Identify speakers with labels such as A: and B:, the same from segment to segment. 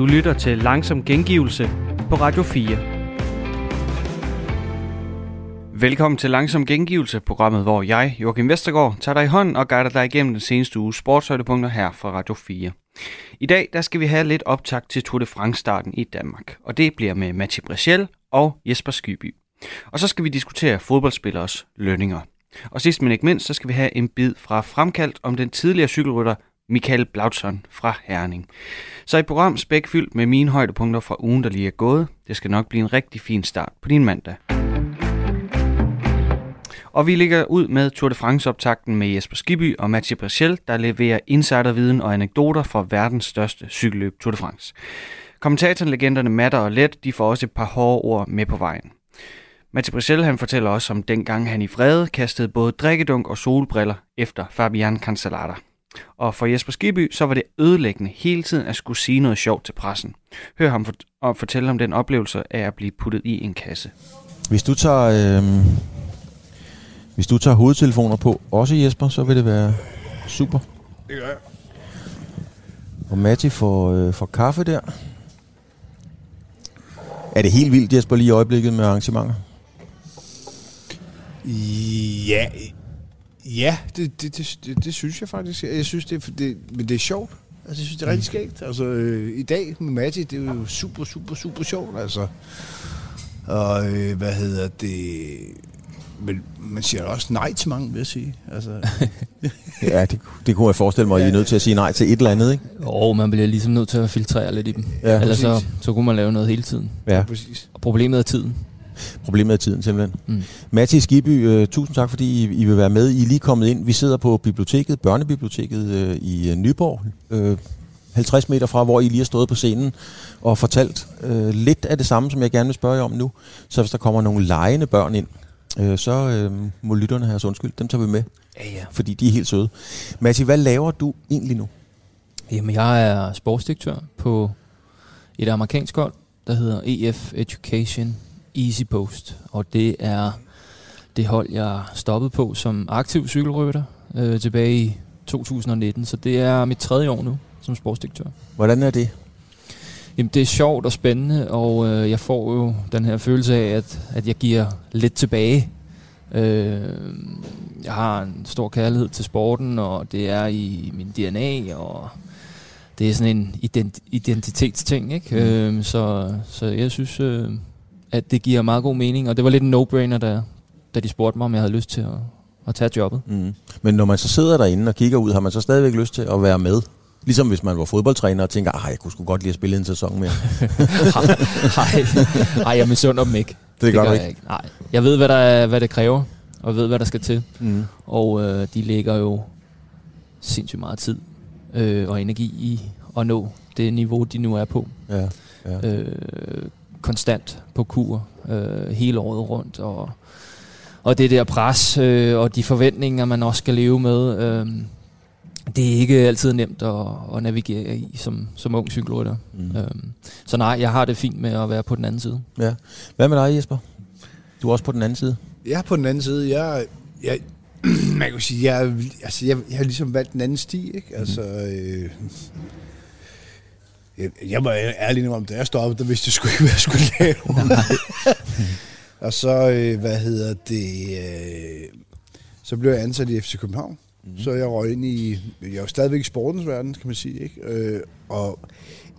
A: Du lytter til Langsom Gengivelse på Radio 4. Velkommen til Langsom Gengivelse, programmet hvor jeg, Joachim Vestergaard, tager dig i hånden og guider dig igennem den seneste uges sportshøjdepunkter her fra Radio 4. I dag der skal vi have lidt optag til Tour de France-starten i Danmark, og det bliver med Mathieu Brechel og Jesper Skyby. Og så skal vi diskutere fodboldspillers lønninger. Og sidst men ikke mindst, så skal vi have en bid fra Fremkaldt om den tidligere cykelrytter Michael Blautson fra Herning. Så et program spækfyldt med mine højdepunkter fra ugen, der lige er gået. Det skal nok blive en rigtig fin start på din mandag. Og vi ligger ud med Tour de France-optakten med Jesper Skibby og Mathieu Brechel, der leverer insiderviden og anekdoter fra verdens største cykelløb Tour de France. Kommentatoren legenderne Matter og Let, de får også et par hårde ord med på vejen. Mathieu Brechel han fortæller også om dengang han i vrede kastede både drikkedunk og solbriller efter Fabian Cancellara. Og for Jesper Skibby, så var det ødelæggende hele tiden at skulle sige noget sjovt til pressen. Hør ham fort- og fortælle om den oplevelse af at blive puttet i en kasse.
B: Hvis du tager, øh, hvis du tager hovedtelefoner på, også Jesper, så vil det være super.
C: Det gør jeg.
B: Og Matti får, øh, får kaffe der. Er det helt vildt, Jesper, lige i øjeblikket med arrangementer?
C: Ja, ja det, det, det, det, det synes jeg faktisk. Jeg synes, det, er- det, men det er sjovt. Altså, jeg synes, det er rigtig skægt. Altså, øh, i dag med Matti, det er jo super, super, super sjovt, altså. Og øh, hvad hedder det... Men man siger også nej til mange, vil jeg sige. Altså,
B: Ja, det, det kunne jeg forestille mig, at I er nødt til at sige nej til et eller andet, ikke?
D: Og man bliver ligesom nødt til at filtrere lidt i dem.
B: Ja,
D: Ellers så,
C: præcis.
D: så kunne man lave noget hele tiden.
B: Ja,
C: præcis.
D: Og problemet er tiden.
B: Problemet er tiden simpelthen.
D: Mm.
B: Matti Skibby, øh, tusind tak, fordi I, I vil være med. I er lige kommet ind. Vi sidder på biblioteket, børnebiblioteket øh, i øh, Nyborg. Øh, 50 meter fra, hvor I lige har stået på scenen og fortalt øh, lidt af det samme, som jeg gerne vil spørge jer om nu. Så hvis der kommer nogle legende børn ind, øh, så øh, må lytterne have os undskyld. Dem tager vi med,
D: Ja, ja.
B: fordi de er helt søde. Matti, hvad laver du egentlig nu?
D: Jamen, jeg er sportsdirektør på et amerikansk hold, der hedder EF Education Easy Post. Og det er det hold, jeg stoppede på som aktiv cykelrytter øh, tilbage i 2019. Så det er mit tredje år nu som sportsdirektør.
B: Hvordan er det?
D: Jamen, det er sjovt og spændende, og øh, jeg får jo den her følelse af, at, at jeg giver lidt tilbage. Øh, jeg har en stor kærlighed til sporten, og det er i min DNA, og det er sådan en ident- identitetsting, ikke?
B: Mm.
D: Mm. Øh, så, så jeg synes, øh, at det giver meget god mening, og det var lidt en no-brainer, da, da de spurgte mig, om jeg havde lyst til at, at tage jobbet.
B: Mm. Men når man så sidder derinde og kigger ud, har man så stadigvæk lyst til at være med? Ligesom hvis man var fodboldtræner og tænker, at jeg kunne sgu godt lide at spille en sæson mere.
D: Nej, jeg misunder dem ikke.
B: Det gør du
D: jeg
B: ikke.
D: ikke. Nej, jeg ved, hvad, der er, hvad det kræver, og ved, hvad der skal til.
B: Mm.
D: Og øh, de lægger jo sindssygt meget tid øh, og energi i at nå det niveau, de nu er på.
B: Ja, ja.
D: Øh, konstant på kur øh, hele året rundt. Og, og det der pres øh, og de forventninger, man også skal leve med, øh, det er ikke altid nemt at, at navigere i som, som ung cykelrytter.
B: Mm.
D: Øh, så nej, jeg har det fint med at være på den anden side.
B: ja. Hvad med dig, Jesper? Du er også på den anden side.
C: Jeg er på den anden side. Jeg, jeg, man kan sige, jeg, altså, jeg, jeg har ligesom valgt den anden sti, ikke? Altså, øh, jeg, jeg må ærlig om, da jeg stoppede, der vidste jeg sgu ikke, hvad jeg skulle lave. og så, øh, hvad hedder det, øh, så blev jeg ansat i FC København. Mm. Så jeg røg ind i, jeg er jo stadigvæk i sportens verden, kan man sige, ikke? Øh, og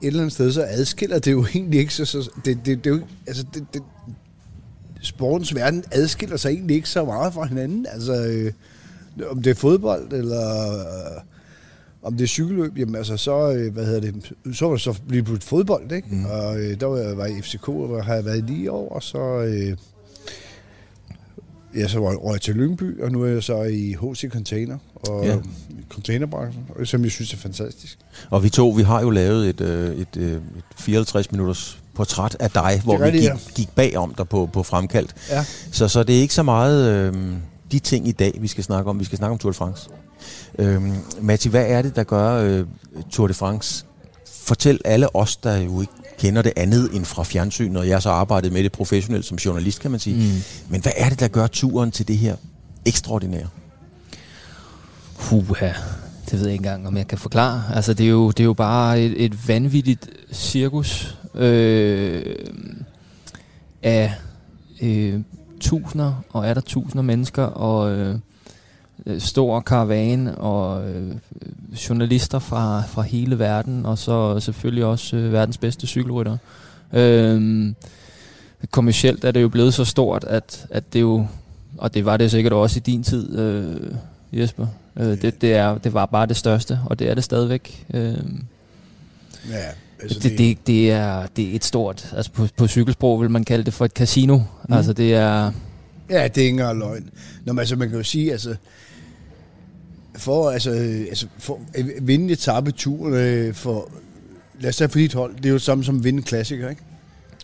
C: et eller andet sted, så adskiller det jo egentlig ikke, så, så det, det, det, er jo, altså, det, det, sportens verden adskiller sig egentlig ikke så meget fra hinanden. Altså, øh, om det er fodbold, eller om det er cykelløb, jamen altså, så, øh, hvad hedder det, så var det så lige pludselig fodbold, ikke?
B: Mm.
C: Og øh, der var jeg var i FCK, og har jeg været i lige år, og så, øh, ja, så var jeg, jeg til Lyngby, og nu er jeg så i HC Container, og
B: Ja.
C: containerbranchen, som jeg synes er fantastisk.
B: Og vi to, vi har jo lavet et, øh, et, øh, et 54 minutters portræt af dig, hvor vi gik,
C: ja.
B: gik bagom dig på, på fremkaldt.
C: Ja.
B: Så, så det er ikke så meget øh, de ting i dag, vi skal snakke om. Vi skal snakke om Tour de France. Øh, Matti, hvad er det, der gør øh, Tour de France? Fortæl alle os, der jo ikke kender det andet end fra fjernsynet, og jeg så arbejdet med det professionelt som journalist, kan man sige. Mm. Men hvad er det, der gør turen til det her ekstraordinære?
D: Huha. det ved jeg ikke engang, om jeg kan forklare. Altså, det er jo, det er jo bare et, et vanvittigt cirkus øh, af øh, tusinder, og er der tusinder mennesker, og øh, stor karavan, og øh, journalister fra, fra hele verden, og så selvfølgelig også øh, verdens bedste cykelrytter. Øh, kommercielt er det jo blevet så stort, at, at det jo, og det var det sikkert også i din tid, øh, Jesper, øh, det, det, er, det var bare det største, og det er det stadigvæk. Øh,
C: Ja, altså
D: det, det, det, er, det er et stort, altså på, på cykelsprog vil man kalde det for et casino. Mm. Altså det er,
C: Ja, det er ikke engang løgn. Nå, men altså, man kan jo sige, altså, for, altså, øh, altså, for at vinde etapeturen øh, for, lad os sige for dit hold, det er jo det samme som at vinde en klassiker, ikke?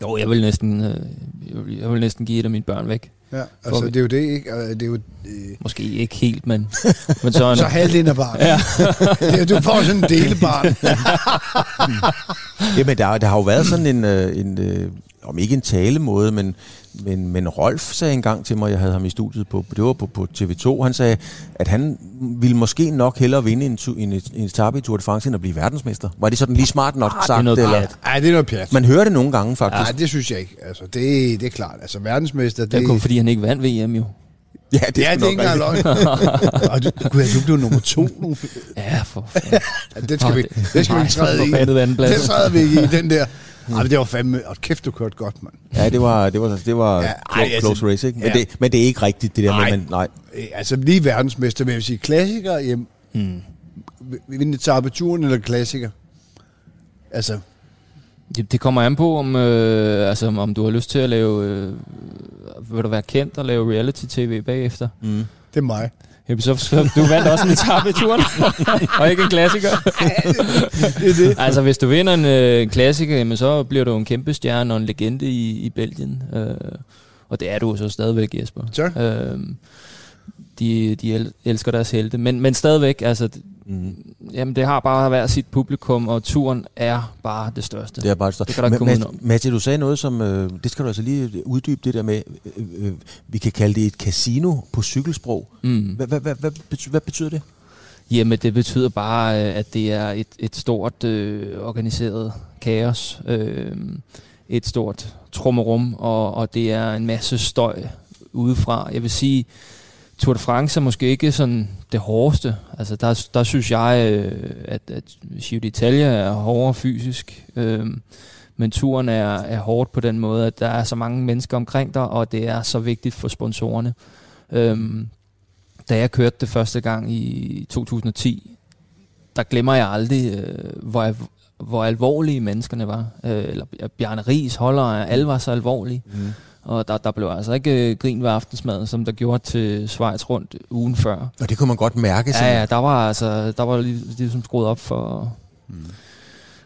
D: jo, jeg vil næsten, øh, jeg vil, jeg vil næsten give et af mine børn væk.
C: Ja, altså,
D: vi-
C: det er jo det, ikke? Det er jo, øh,
D: Måske ikke helt, men, men sådan.
C: så halvdelen af barnet.
D: Ja.
C: Det er- du får sådan en delebarn.
B: Jamen, der, der har jo været sådan en, øh, en øh, om ikke en talemåde, men, men, men Rolf sagde engang til mig, jeg havde ham i studiet på, det var på, på TV2, han sagde, at han ville måske nok hellere vinde en, tu- en, en etape i Tour de France, end at blive verdensmester. Var det sådan lige smart nok
D: Ah, det er
B: sagt?
D: noget
B: eller?
C: Nej, det er noget pjat.
B: Man hører det nogle gange, faktisk.
C: Nej, det synes jeg ikke. Altså, det, det er klart. Altså, verdensmester, det,
D: Det er kun fordi, han ikke vandt VM jo.
B: ja,
C: det er, det er ikke engang løgn. Og du, gud, du blev nummer to. Nu.
D: Ja, for
C: Ja, den skal
D: Nå,
C: vi,
D: det-
C: den skal vi
D: Nej,
C: træde i. Den træder vi ikke i, den der. Ej, men det var fandme... Og kæft, du kørte godt, mand.
B: Ja, det var, det var, det var
C: Ja, ej,
B: close,
C: altså,
B: close race, ikke? Men,
C: ja.
B: det, men det er ikke rigtigt, det der
C: Nej.
B: med, man, nej.
C: Øh, Altså, lige verdensmester, men jeg vil sige, klassiker, jamen,
D: Mm.
C: vinde etapeturen eller klassiker? Altså,
D: Det, det kommer an på, om, øh, altså, om du har lyst til at lave... Øh, vil du være kendt og lave reality-tv bagefter?
B: Mm.
C: det er mig.
D: Jamen, så, så du vandt også en etape i turen, og ikke en klassiker.
C: Det er det.
D: altså, hvis du vinder en øh, klassiker, jamen, så bliver du en kæmpe stjerne og en legende i, i Belgien. Øh, og det er du jo så stadigvæk, Jesper.
C: Tak.
D: Øh, de, de el- elsker deres helte. Men, men stadigvæk, altså,
B: Mm.
D: jamen, det har bare hver sit publikum, og turen er bare det største.
B: Det er bare
D: Det kan der ikke komme
B: du sagde noget som, øh, det skal du altså lige uddybe det der med, øh, øh, vi kan kalde det et casino på cykelsprog.
D: Mm.
B: Betyder, hvad betyder det?
D: Jamen, det betyder bare, øh, at det er et, et stort øh, organiseret kaos. Øh, et stort trummerum, og, og det er en masse støj udefra. Jeg vil sige, Tour de France er måske ikke sådan det hårdeste. Altså, der, der synes jeg, øh, at, at Giro d'Italia er hårdere fysisk. Øh, men turen er, er hårdt på den måde, at der er så mange mennesker omkring dig, og det er så vigtigt for sponsorerne. Øhm, da jeg kørte det første gang i 2010, der glemmer jeg aldrig, øh, hvor, hvor alvorlige menneskerne var. Øh, eller Bjarne Ries holder, alle var så alvorlige.
B: Mm.
D: Og der, der blev altså ikke øh, grin ved aftensmaden, som der gjorde til Schweiz rundt ugen før.
B: Og det kunne man godt mærke.
D: Ja, ja, der var altså, der var lige- ligesom skruet op for,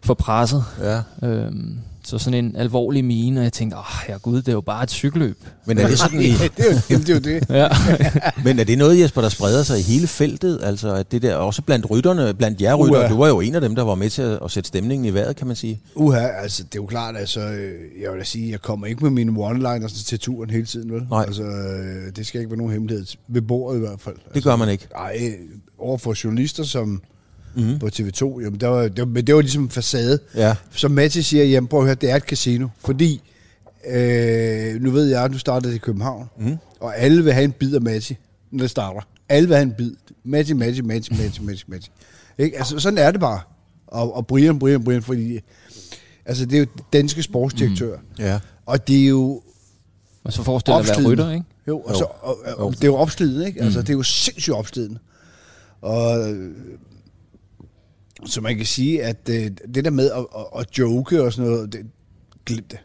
D: for presset.
B: ja.
D: Øhm, så sådan en alvorlig mine, og jeg tænkte, åh, oh, gud, det er jo bare et cykelløb.
B: Men er det sådan i,
C: Ja, det er jo det. Er jo det.
D: Ja.
B: men er det noget, Jesper, der spreder sig i hele feltet? Altså, at det der, også blandt rytterne, blandt jer rytter, du var jo en af dem, der var med til at, at sætte stemningen i vejret, kan man sige.
C: Uha, altså, det er jo klart, altså, øh, jeg vil da sige, jeg kommer ikke med mine one-liners til turen hele tiden, vel?
B: Nej.
C: Altså, øh, det skal ikke være nogen hemmelighed. Ved bordet i hvert fald. Altså,
B: Det gør man ikke.
C: Ej, overfor journalister som
B: Mm.
C: på TV2, jamen, der var, det, var, men det var ligesom en facade.
B: Ja.
C: Som Matti siger, jamen prøv at høre, det er et casino. Fordi, øh, nu ved jeg, nu starter det i København,
B: Mm.
C: og alle vil have en bid af Matti, når det starter. Alle vil have en bid. Matti, Matti, Matti, Matti, Matti, Matti. Ikke? Altså, sådan er det bare. Og, og Brian, Brian, Brian, fordi altså, det er jo danske sportsdirektør. Mm.
B: Ja.
C: Og det er jo
D: Og så forestil dig at være rytter, ikke?
C: jo, og
B: Jo.
C: så, og, og,
B: Jo.
C: det er jo opslidende, ikke? Altså, det er jo sindssygt opslidende. Og så man kan sige, at øh, det der med at, at, at joke og sådan noget, det, glem det.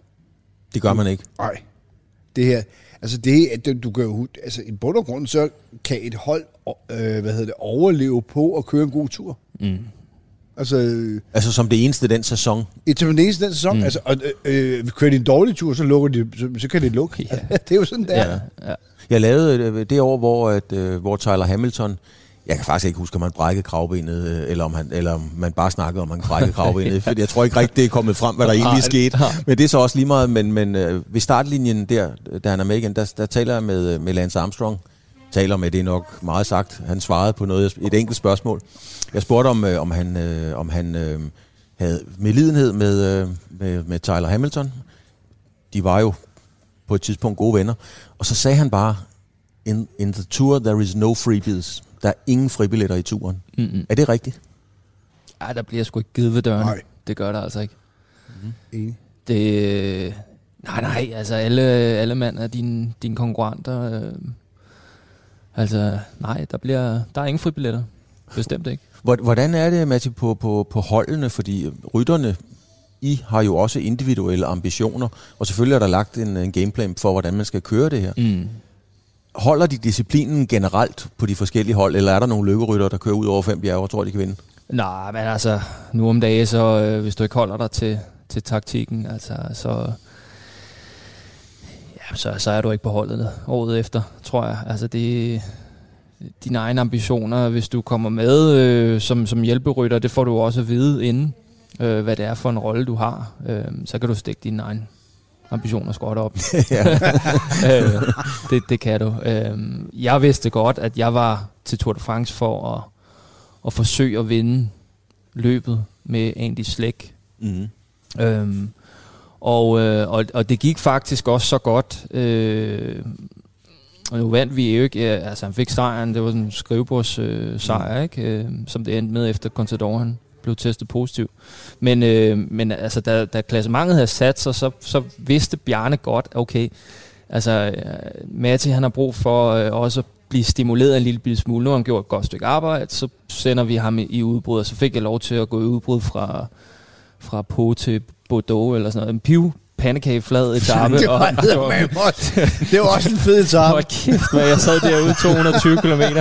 B: Det gør man ikke.
C: Nej. Det her, altså det, at det- du kan jo, altså i bund og grund, så kan et hold, øh, hvad hedder det, overleve på at køre en god tur.
D: Mm.
C: Altså, øh,
B: Altså som det eneste den sæson.
C: et til den eneste den sæson, mm. altså, og, øh, kører de en dårlig tur, så, lukker de, så, så kan de lukke.
D: Ja.
C: det er jo sådan, der.
D: Ja, ja.
B: Jeg lavede øh, det år, hvor, at, øh, hvor Tyler Hamilton, jeg kan faktisk ikke huske, om han brækkede kravbenet, øh, eller om, han, eller om man bare snakkede om, han brækkede kravbenet. For jeg tror ikke rigtigt, det er kommet frem, hvad der egentlig skete. Men det er så også lige meget. Men, men øh, ved startlinjen der, da han er med igen, der, der taler jeg med, øh, med Lance Armstrong. taler med, det er nok meget sagt. Han svarede på noget, et enkelt spørgsmål. Jeg spurgte om, øh, om han, øh, om han øh, havde medlidenhed med, øh, med, med Tyler Hamilton. De var jo på et tidspunkt gode venner. Og så sagde han bare, in, in the tour there is no freebies. Der er ingen fribilletter i turen.
D: Mm-hmm.
B: Er det rigtigt?
D: Ej, der bliver sgu ikke givet ved dørene.
C: Nej.
D: Det gør der altså ikke.
C: Enig.
D: Det, nej, nej, altså alle, alle mand er dine, dine konkurrenter. Øh, altså, nej, der, bliver, der er ingen fribilletter. Bestemt ikke.
B: Hvor- Hvordan er det, Matti, på, på, på holdene? Fordi rytterne, I har jo også individuelle ambitioner, og selvfølgelig er der lagt en, en gameplan for, hvordan man skal køre det her.
D: Mm.
B: Holder de disciplinen generelt på de forskellige hold, eller er der nogle lykkerytter, der kører ud over fem bjerge og tror, de kan vinde?
D: Nej, men altså, nu om dagen, så øh, hvis du ikke holder dig til, til taktikken, altså, så, ja, så, så er du ikke på holdet året efter, tror jeg. Altså, det dine egne ambitioner, hvis du kommer med øh, som, som hjælperytter, det får du også at vide inden, øh, hvad det er for en rolle, du har. Øh, så kan du stikke dine egne ambitioner skråt op. øh, det, det kan du. Øh, jeg vidste godt, at jeg var til Tour de France for at, at forsøge at vinde løbet med Andy Slæk.
B: Mm.
D: Øhm, og, øh, og, og det gik faktisk også så godt. Øh, og nu vandt vi jo ikke, ja, altså han fik sejren, det var sådan en skrivebords øh, sejr, ikke? Øh, som det endte med efter Contador, han blev testet positiv. Men, øh, men altså, da, da klassementet havde sat sig, så, så vidste Bjarne godt, okay, altså Mati Matti han har brug for øh, også at blive stimuleret en lille bitte smule. Nu har han gjort et godt stykke arbejde, så sender vi ham i, i udbrud, og så fik jeg lov til at gå i udbrud fra, fra Po til Bordeaux eller sådan noget. En piv pandekageflad etape.
C: det, var,
D: det var,
C: det, var, det var også en fed etape.
D: Hold kæft, hvad jeg sad derude 220 km.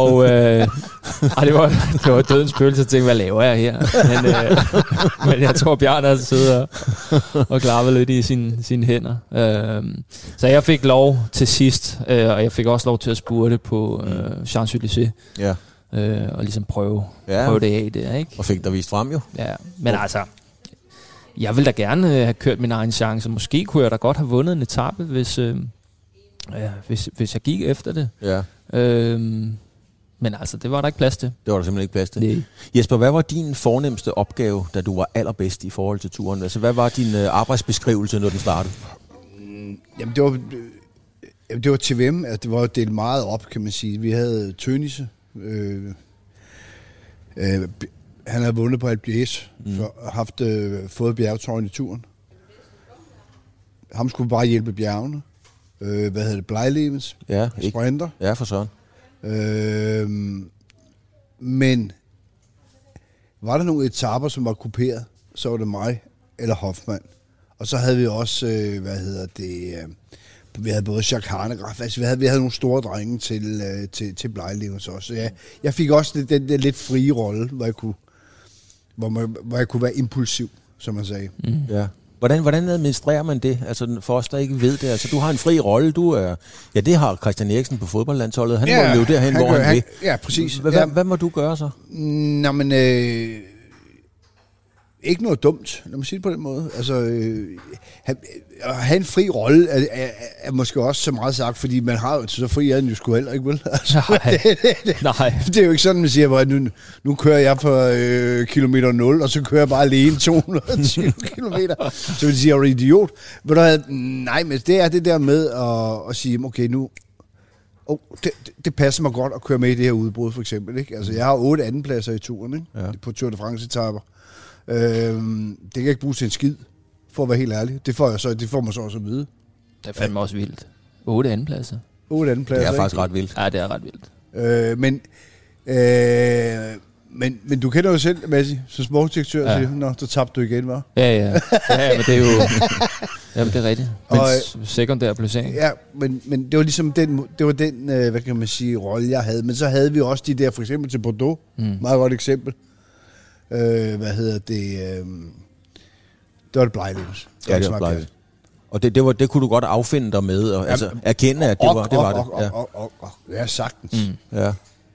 D: og øh, ej, det, var, det var dødens spøgelse, jeg tænkte, hvad laver jeg her? Men, øh, men jeg tror, Bjørn havde siddet og, og klappet lidt i sine, sine hænder. Øh, så jeg fik lov til sidst, øh, og jeg fik også lov til at spurte på øh, Champs-Élysées.
B: Ja.
D: Øh, og ligesom prøve,
B: Ja.
D: prøve det af der, ikke?
B: Og fik der vist frem jo.
D: Ja, men altså, jeg vil da gerne øh, have kørt min egen chance. Måske kunne jeg da godt have vundet en etape, hvis, øh, ja, hvis, hvis jeg gik efter det.
B: Ja,
D: Øh, men altså, det var der ikke plads til.
B: det var der simpelthen ikke plads til.
D: Nej.
B: Jesper, hvad var din fornemmeste opgave, da du var allerbedst i forhold til turen? Altså, hvad var din øh, arbejdsbeskrivelse, når den startede?
C: Jamen, det var, øh, det var TVM, altså, det var jo delt meget op, kan man sige. Vi havde Tønisse, øh, øh, han havde vundet på Albiers, mm. for, haft, øh, fået bjergetøjen i turen. Ham skulle bare hjælpe bjergene. Øh, hvad hedder det? Blejlevens,
B: Ja, ikke?
C: sprinter.
B: Ja, for sådan.
C: Øh, men var der nogle etaper, som var kuperet, så var det mig eller Hoffmann. Og så havde vi også, øh, hvad hedder det, øh, vi havde både Jacques Hanegraaff, altså vi havde, vi havde nogle store drenge til, øh, til, til Blejlevens også. Så ja, jeg fik også den, den, den lidt frie rolle, hvor jeg kunne, hvor, man, hvor jeg kunne være impulsiv, som man sagde.
D: Mm.
B: Ja. Hvordan, hvordan administrerer man det? Altså for os, der ikke ved det. Altså du har en fri rolle, du er... Ja, det har Christian Eriksen på fodboldlandsholdet. Han ja, må løbe derhen, hvor
C: gør-
B: han vil.
C: Ja, præcis.
B: Hvad,
C: ja,
B: hvad, hvad må du gøre så?
C: Nå, men øh, ikke noget dumt, lad mig sige det på den måde. Altså, øh, have, at have en fri rolle er, er, er måske også så meget sagt, fordi man har jo så fri er den jo sgu heller ikke, vel? Altså,
D: Nej.
C: det, det, det,
D: Nej.
C: det er jo ikke sådan, man siger, at nu, nu kører jeg på øh, kilometer 0, og så kører jeg bare alene 220 kilometer. Så vil de sige, at jeg er idiot. Men der, nej, men det er det der med at, at sige, okay, nu, oh, det, det, det passer mig godt at køre med i det her udbrud, for eksempel. Ikke? Altså, jeg har otte andenpladser i turen, ikke?
B: Ja.
C: på Tour de France-etapper. Øhm, det kan jeg ikke bruge til en skid, for at være helt ærlig. Det får, jeg så, det får man så også at vide.
D: Det er fandme også vildt. 8 andenpladser.
C: Otte andenpladser.
B: Det er
C: ikke?
B: faktisk ret vildt.
D: Ja, det er ret vildt.
C: Øh, men, øh, men, men du kender jo selv, Massi, som sportsdirektør,
D: Ja.
C: siger, Nå, så tabte du igen, var.
D: Ja, ja. Ja, men det er jo... Ja, men det er rigtigt. Men
C: Og,
D: s- sekundær placering.
C: Ja, men, men det var ligesom den, det var den øh, hvad kan man sige, rolle, jeg havde. Men så havde vi også de der, for eksempel til Bordeaux,
D: Mm.
C: meget godt eksempel. Øh, hvad hedder det? Øh, det var det Blejlevs.
B: Ja, det var Blejlevs. Og det, det, var, det kunne du godt affinde dig med, og altså, erkende, at det var det. Var det.
C: Og, og, og, og, og, ja, sagtens.
D: Mm.
B: Ja.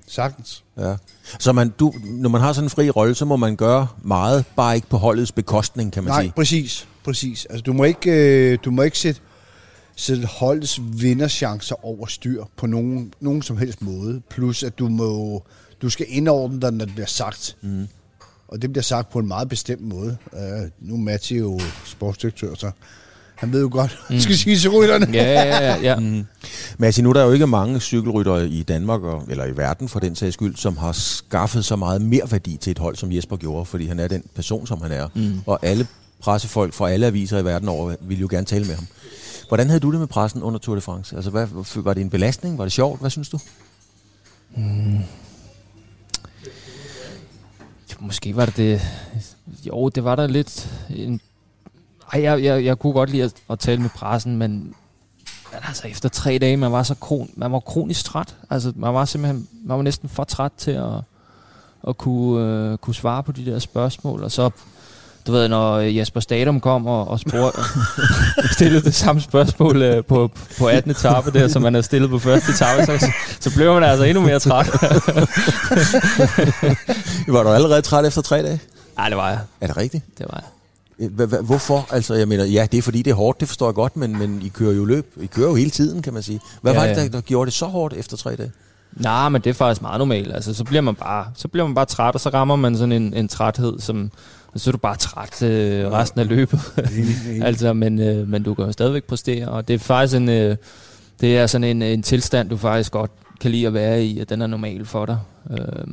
C: Sagtens.
B: Ja. Så man, du, når man har sådan en fri rolle, så må man gøre meget, bare ikke på holdets bekostning, kan man
C: Nej,
B: sige.
C: præcis. præcis. Altså, du må ikke, øh, du må ikke sætte... sætte holdets vinderchancer over styr på nogen, nogen som helst måde. Plus at du må du skal indordne dig, når det bliver sagt. Mm. Og det bliver sagt på en meget bestemt måde. Uh, nu er Matti jo sportsdirektør, så han ved jo godt, mm. skal sige til rytterne.
D: Ja, ja, ja. ja. Mm.
B: Matti, nu er der jo ikke mange cykelryttere i Danmark, og, eller i verden for den sags skyld, som har skaffet så meget mere værdi til et hold, som Jesper gjorde, fordi han er den person, som han er. Mm. Og alle pressefolk fra alle aviser i verden over vil jo gerne tale med ham. Hvordan havde du det med pressen under Tour de France? Altså, hvad, var det en belastning? Var det sjovt? Hvad synes du? Mm.
D: Måske var det det... Jo, det var der lidt... En, ej, jeg, jeg, jeg kunne godt lide at, at tale med pressen, men, men altså efter tre dage, man var så kron, man var kronisk træt. Altså, man var simpelthen man var næsten for træt til at, at kunne, øh, kunne svare på de der spørgsmål. Og så du ved, når Jesper Stadum kom og, og spurgte, stillede det samme spørgsmål uh, på, på 18. etape der, som man havde stillet på første etape, så, så blev man altså endnu mere træt.
B: var du allerede træt efter tre dage?
D: Nej, det var jeg.
B: Er det rigtigt?
D: Det var jeg.
B: Hvorfor? Altså, jeg mener, ja, det er fordi, det er hårdt, det forstår jeg godt, men, men I kører jo løb. I kører jo hele tiden, kan man sige. Hvad ja, var det, der, der gjorde det så hårdt efter tre dage?
D: Nej, men det er faktisk meget normalt. Altså, så bliver man bare, så bliver man bare træt, og så rammer man sådan en, en træthed, som, så er du bare træt øh, resten af løbet. altså, men, øh, men du kan jo stadigvæk præstere, og det er faktisk en, øh, det er sådan en, en tilstand, du faktisk godt kan lide at være i, at den er normal for dig. Øh,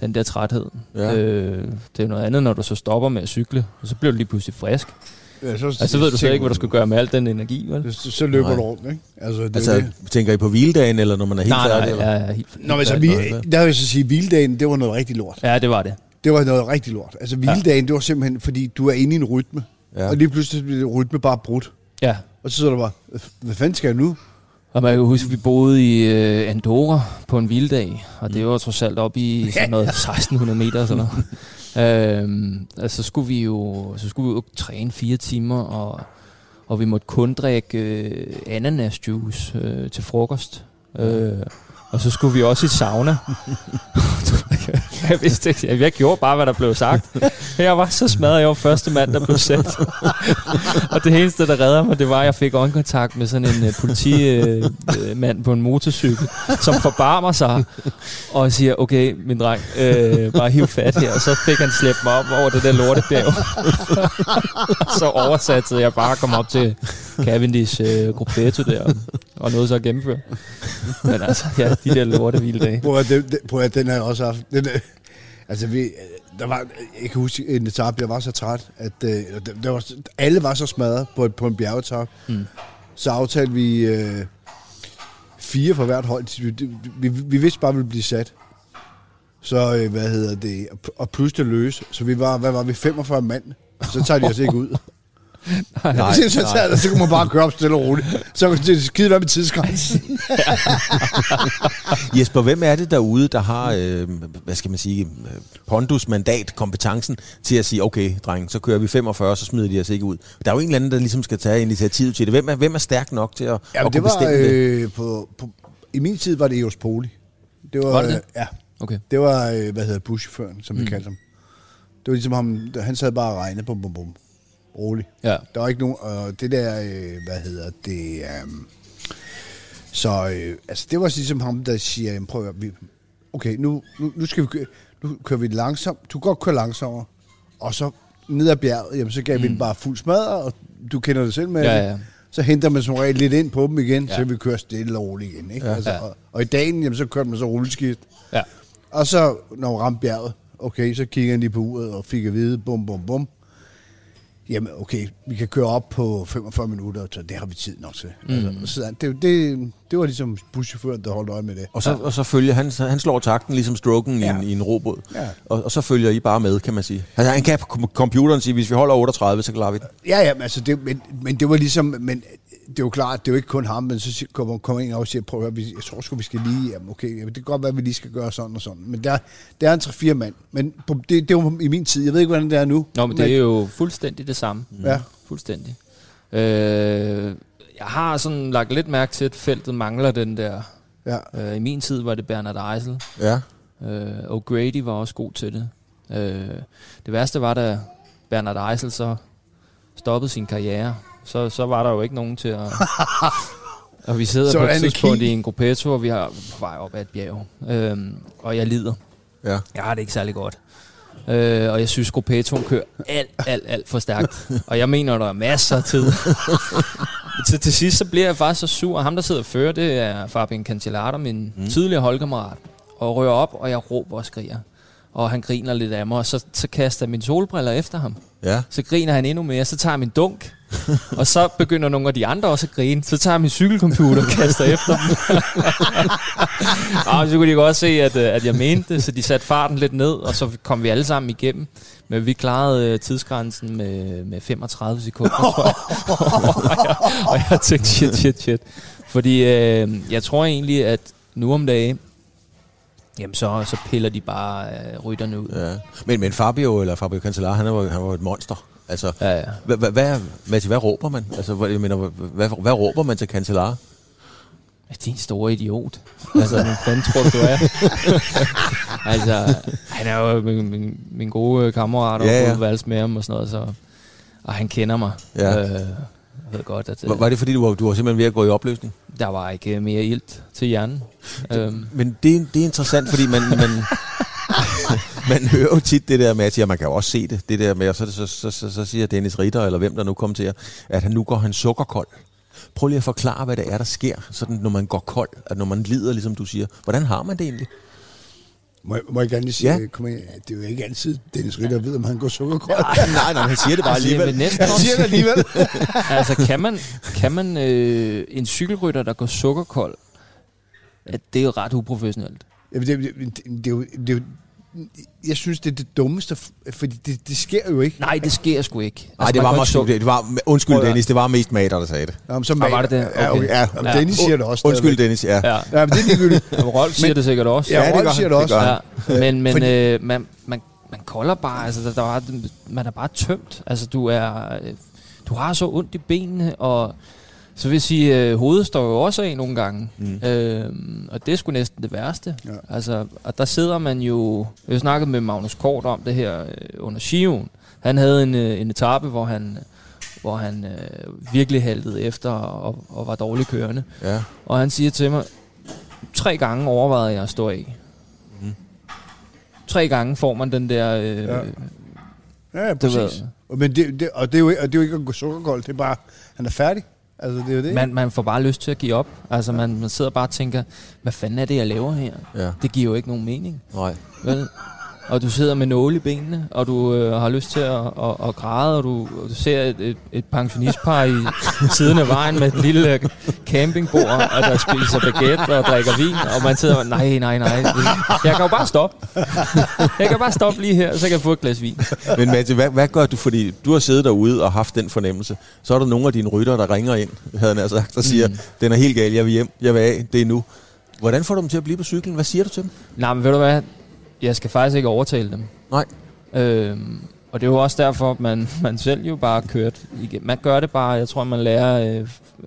D: den der træthed. Ja. Øh, det er noget andet, når du så stopper med at cykle, og så bliver du lige pludselig frisk. Ja, så, altså, så ved du så ikke, hvad du skal gøre med al den energi, vel?
C: Så, så løber nej. du rundt, ikke?
B: Altså, det altså det. tænker I på hviledagen, eller når man er helt
D: nej,
B: færdig?
D: Nej, ja, ja, helt,
C: Nå, men så vi, der vil jeg så sige, at hviledagen, det var noget rigtig lort.
D: Ja, det var det.
C: Det var noget rigtig lort. Altså, hviledagen, ja. det var simpelthen, fordi du er inde i en rytme. Ja. Og lige pludselig bliver rytme bare brudt.
D: Ja.
C: Og så sidder du bare, hvad fanden skal jeg nu?
D: Og man kan huske, at vi boede i uh, Andorra på en vilddag, og det mm. var trods alt op i sådan noget 1600 meter og sådan noget. øhm, altså, så skulle vi jo så skulle vi jo træne fire timer, og, og vi måtte kun drikke uh, ananasjuice uh, til frokost. Uh, og så skulle vi også i sauna. jeg vidste ikke, jeg gjorde bare, hvad der blev sagt. Jeg var så smadret, jeg var første mand, der blev sendt. og det eneste, der redder mig, det var, at jeg fik øjenkontakt med sådan en uh, politimand uh, på en motorcykel, som forbarmer sig og siger, okay, min dreng, uh, bare hiv fat her. Og så fik han slæbt mig op over det der lortebjerg. så oversatte jeg bare kom op til Cavendish uh, Gruppetto der, og noget så at gennemføre. Men altså, ja, de der lorte dage.
C: Prøv at, den, prøv at den har jeg også haft. Den, altså, vi, der var, jeg kan huske en etape, jeg var så træt, at uh, der var, alle var så smadret på, på en bjergetop. Mm. Så aftalte vi uh, fire for hvert hold. Vi, vi, vi vidste bare, at vi ville blive sat. Så, uh, hvad hedder det, og pludselig løs. Så vi var, hvad var vi, 45 mand. Så tager de os ikke ud. nej, nej, så, så, så, så kunne man bare køre op stille og roligt. Så kunne det skide være med tidsgrænsen.
B: Jesper, hvem er det derude, der har, øh, hvad skal man sige, pondus, mandat, kompetencen til at sige, okay, dreng, så kører vi 45, så smider de os ikke ud. Der er jo en eller anden, der ligesom skal tage initiativ til det. Hvem er, hvem er stærk nok til at,
C: Jamen,
B: at
C: det
B: kunne
C: var,
B: bestemme
C: øh,
B: det?
C: På, på, I min tid var det Eos Poli. Det var,
D: var det?
C: Øh, ja.
D: Okay.
C: Det var, øh, hvad hedder buschaufføren, som mm. vi kaldte ham. Det var ligesom ham, han sad bare og regnede, bum, bum, bum rolig.
D: Ja.
C: Der var ikke nogen, og det der, øh, hvad hedder det, um, så øh, altså det var ligesom ham, der siger, prøv at vi, okay, nu, nu, nu, skal vi køre, nu kører vi langsomt, du kan godt køre langsommere, og så ned ad bjerget, jamen så gav mm. vi den bare fuld smad, og du kender det selv med
D: ja,
C: det.
D: Ja.
C: Så henter man som regel lidt ind på dem igen, ja. så vi kører stille og roligt igen. Ikke? Ja. Altså, og, og, i dagen, jamen, så kørte man så rulleskift.
D: Ja.
C: Og så, når man ramte bjerget, okay, så kigger han lige på uret og fik at vide, bum, bum, bum jamen okay, vi kan køre op på 45 minutter, så det har vi tid nok til. Mm. Altså, så det, det, det var ligesom buschaufføren, der holdt øje med det.
B: Og så, og så følger han, han slår takten ligesom stroken ja. i, en, i en robot. Ja. Og, og så følger I bare med, kan man sige. Altså, han kan på computeren sige, hvis vi holder 38, så klarer vi det.
C: Ja, ja, men, altså, det, men, men det var ligesom, men det er jo klart, det er jo ikke kun ham, men så kommer, kommer en og siger, prøv at høre, jeg tror sgu, vi skal lige, jamen okay, det kan godt være, at vi lige skal gøre sådan og sådan. Men der, der er en 3-4 mand. Men det, det var i min tid. Jeg ved ikke, hvordan det er nu.
D: Nå, men, men det er jo fuldstændig det samme.
C: Mm. Ja.
D: Fuldstændig. Øh, jeg har sådan lagt lidt mærke til, at feltet mangler den der.
C: Ja.
D: Øh, I min tid var det Bernard Eisel.
B: Ja.
D: Øh, og Grady var også god til det. Øh, det værste var, da Bernard Eisel så stoppede sin karriere så, så var der jo ikke nogen til at... og vi sidder
C: Så
D: på et tidspunkt i en gruppetto, og vi har på vej op ad et bjerg. Øhm, og jeg lider.
B: Ja.
D: Jeg har det ikke særlig godt. Øh, og jeg synes, gruppettoen kører alt, alt, alt for stærkt. og jeg mener, der er masser af tid. til, til sidst så bliver jeg faktisk så sur. Og ham, der sidder og fører, det er Fabian Cancellara, min mm. tidligere holdkammerat. Og rører op, og jeg råber og skriger. Og han griner lidt af mig, og så, så kaster jeg mine solbriller efter ham.
B: Ja.
D: Så griner han endnu mere, så tager jeg min dunk. og så begynder nogle af de andre også at grine. Så tager jeg min cykelcomputer og kaster efter dem. og så kunne de godt se, at, øh, at jeg mente det, så de satte farten lidt ned, og så kom vi alle sammen igennem. Men vi klarede øh, tidsgrænsen med, med 35 sekunder, tror jeg. og, jeg. Og jeg tænkte, shit, shit, shit. Fordi øh, jeg tror egentlig, at nu om dagen, jamen så, så piller de bare øh, rytterne ud.
B: ja. Men, men Fabio, eller Fabio Cancellara, han var, han var et monster. Altså,
D: Ja, ja.
B: hvad, hvad, hvad, hvad, råber man? Altså, hvad, jeg mener, hvad, hvad, råber man til Cancellara?
D: Din store idiot. Altså, hvad fanden tror du, du er? altså, han er jo min, min, min gode kammerat, og
B: Ja,
D: ja, med ham og sådan noget, så, og han kender mig.
B: Ja.
D: Øh, jeg ved godt, at
B: Var,
D: øh,
B: var det fordi, du var, du var simpelthen ved at gå i opløsning?
D: der var ikke mere ilt til hjernen. Øhm,
B: Men det, det er interessant, fordi man, man, man hører jo tit det der med, at man kan jo også se det, det der med, og så, så, så, så, så siger Dennis Ritter, eller hvem der nu kommer til jer, at han nu går han sukkerkold. Prøv lige at forklare, hvad det er, der sker, sådan, når man går kold, at når man lider, ligesom du siger. Hvordan har man det egentlig?
C: Må, jeg- må jeg gerne lige sige,
B: Ja.
C: ja. kom ind. det er jo ikke altid, Dennis Ritter ved, om han går sukkerkold.
B: nej, nej, han siger det bare
D: altså,
B: alligevel.
D: næsten
C: Han siger det alligevel.
D: altså, kan man, kan man øh, en cykelrytter, der går sukkerkold, at det er jo ret uprofessionelt.
C: Jamen, det, det, det, det, er det er jo, jeg synes, det er det dummeste, fordi det, det sker jo ikke.
D: Nej, det sker sgu ikke.
B: Nej, det
D: man
B: var måske,
D: ikke
B: det var, undskyld
C: Prøv
B: Dennis, det var mest mater, der sagde det.
C: Nå, men så
D: var det det?
C: Ja, okay.
D: Okay.
C: ja, ja.
D: Ja.
C: Dennis siger det også.
B: Undskyld
C: stadigvæk.
B: Dennis, ja.
D: Ja.
C: Ja, men det er ligegyldigt.
D: Og Rolf siger
C: Men-
D: det sikkert også.
C: Ja,
B: Ja, det
C: Rolf
B: gør
C: siger det
B: det
C: også.
B: gør
D: Ja, men, men
C: Fordi-
D: øh, man, man, man kolder bare, altså der, der var, man er bare tømt. Altså du er, øh, du har så ondt i benene, og så vil sige, øh, hovedet står jo også af nogle gange.
B: Mm.
D: Mm. Øh, og det er sgu næsten det værste.
C: Ja.
D: Altså, og der sidder man jo, jeg snakkede med Magnus Kort om det her øh, under Sion. Han havde en, øh, en etape, hvor han, hvor han øh, virkelig haltede efter og, og var dårlig kørende.
B: ja.
D: Og han siger til mig, tre gange overvejede jeg at stå af.
B: Mhm.
D: Tre gange får man den der... Øh,
C: Ja.
D: ja. Det
C: præcis.
D: ved
C: Men det, det, og, det er jo, og det er jo ikke at gå sukkerkold, det er bare, han er færdig. Altså, det er jo det.
D: man, man får bare lyst til at give op. Altså, man, man sidder bare og tænker, hvad fanden er det, jeg laver her?
B: ja.
D: Det giver jo ikke nogen mening.
B: Nej.
D: Vel? Og du sidder med nåle i benene, og du øh, har lyst til at, at, at græde, og du, og du ser et, et, et pensionistpar i siden af vejen med et lille øh, campingbord, og der spiser baguette og drikker vin, og man sidder og nej, nej, nej. Jeg kan jo bare stoppe. Jeg kan bare stoppe lige her, så kan jeg få et glas vin.
B: Men Mette, hvad, hvad gør du? Fordi du har siddet derude og haft den fornemmelse. Så er der nogle af dine rytter, der ringer ind, havde han sagt, og siger, mm. den er helt gal, jeg vil hjem, jeg vil af, det er nu. Hvordan får du dem til at blive på cyklen? Hvad siger du til dem?
D: Nej, men ved du hvad? Jeg skal faktisk ikke overtale dem.
B: Nej.
D: Øhm, og det er jo også derfor, at man, man selv jo bare kørt igen. Man gør det bare, jeg tror, man lærer øh,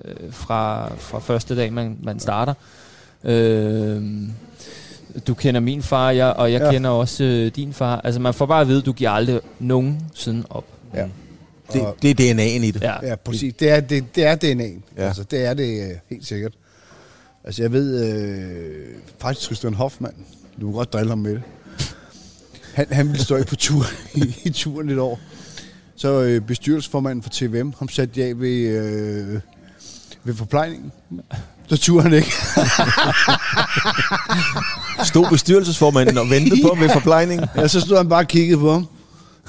D: øh, fra, fra første dag, man, man starter. Øhm, du kender min far, jeg, og jeg
C: Ja.
D: kender også øh, din far. Altså, man får bare at vide, at du giver aldrig nogensinde op.
C: Ja.
B: Det,
C: Og-
B: det er DNA'en i det.
D: Ja.
C: Ja, præcis. Det er, det, det er DNA'en.
B: Ja.
C: Ja. Altså, det er det øh, helt sikkert. Altså, jeg ved øh, faktisk Christian Hoffmann, du kan godt drille ham med det. Han, han ville stå af på tur i, i turen et år. Så øh, bestyrelsesformanden for TVM, ham satte jeg af ved, øh, ved forplejningen. Så turde han ikke.
B: Stod bestyrelsesformanden og ventede på ham ved forplejningen.
C: Ja, så stod han bare og kiggede på ham.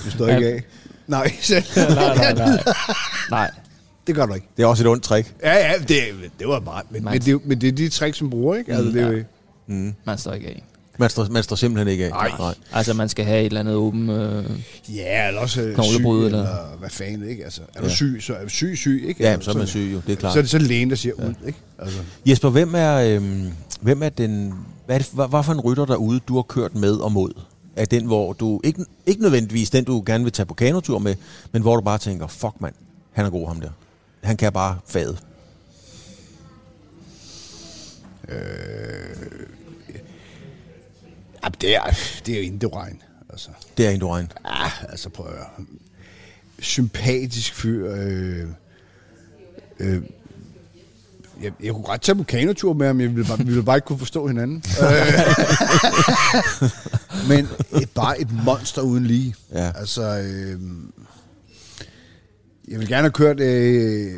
C: Du står ikke
D: Ja.
C: af. Nej, selv.
D: nej, nej, nej. nej.
C: det gør du ikke.
B: Det er også et ondt trick.
C: Ja, ja, det, det var bare... Men, men, det, men det er de tricks, som bruger, ikke? Altså, det er jo,
D: Ja.
B: Mm.
D: Man står ikke af.
B: Man, står, man står simpelthen ikke af.
C: Nej.
B: Nej.
D: Altså, man skal have et eller andet åben... Øh,
C: Ja, eller også øh, syg, eller,
D: eller-
C: hvad fanden, ikke? Altså, er du
B: Ja.
C: syg, så er du syg, syg, ikke?
B: Ja,
C: Altså,
B: så er man syg jo, det er klart.
C: Så er det så lægen, der siger ud, ikke? Altså,
B: Jesper, hvem er, øhm, hvem er den... Hvad, er det, hvad, hvad for en rytter derude, du har kørt med og mod? Er den, hvor du... Ikke, ikke nødvendigvis den, du gerne vil tage på kanotur med, men hvor du bare tænker, fuck mand, han er god ham der. Han kan bare fade.
C: Ja, det er, det er jo Indoregn, altså.
B: Det er Indurain.
C: Ah, altså prøv at høre. Sympatisk fyr. Øh, Øh, jeg, jeg kunne godt tage på kanotur med ham, jeg ville bare, vi ville bare ikke kunne forstå hinanden. Øh, Men et, bare et monster uden lige.
B: Ja.
C: Altså, øh, jeg vil gerne have kørt... Øh,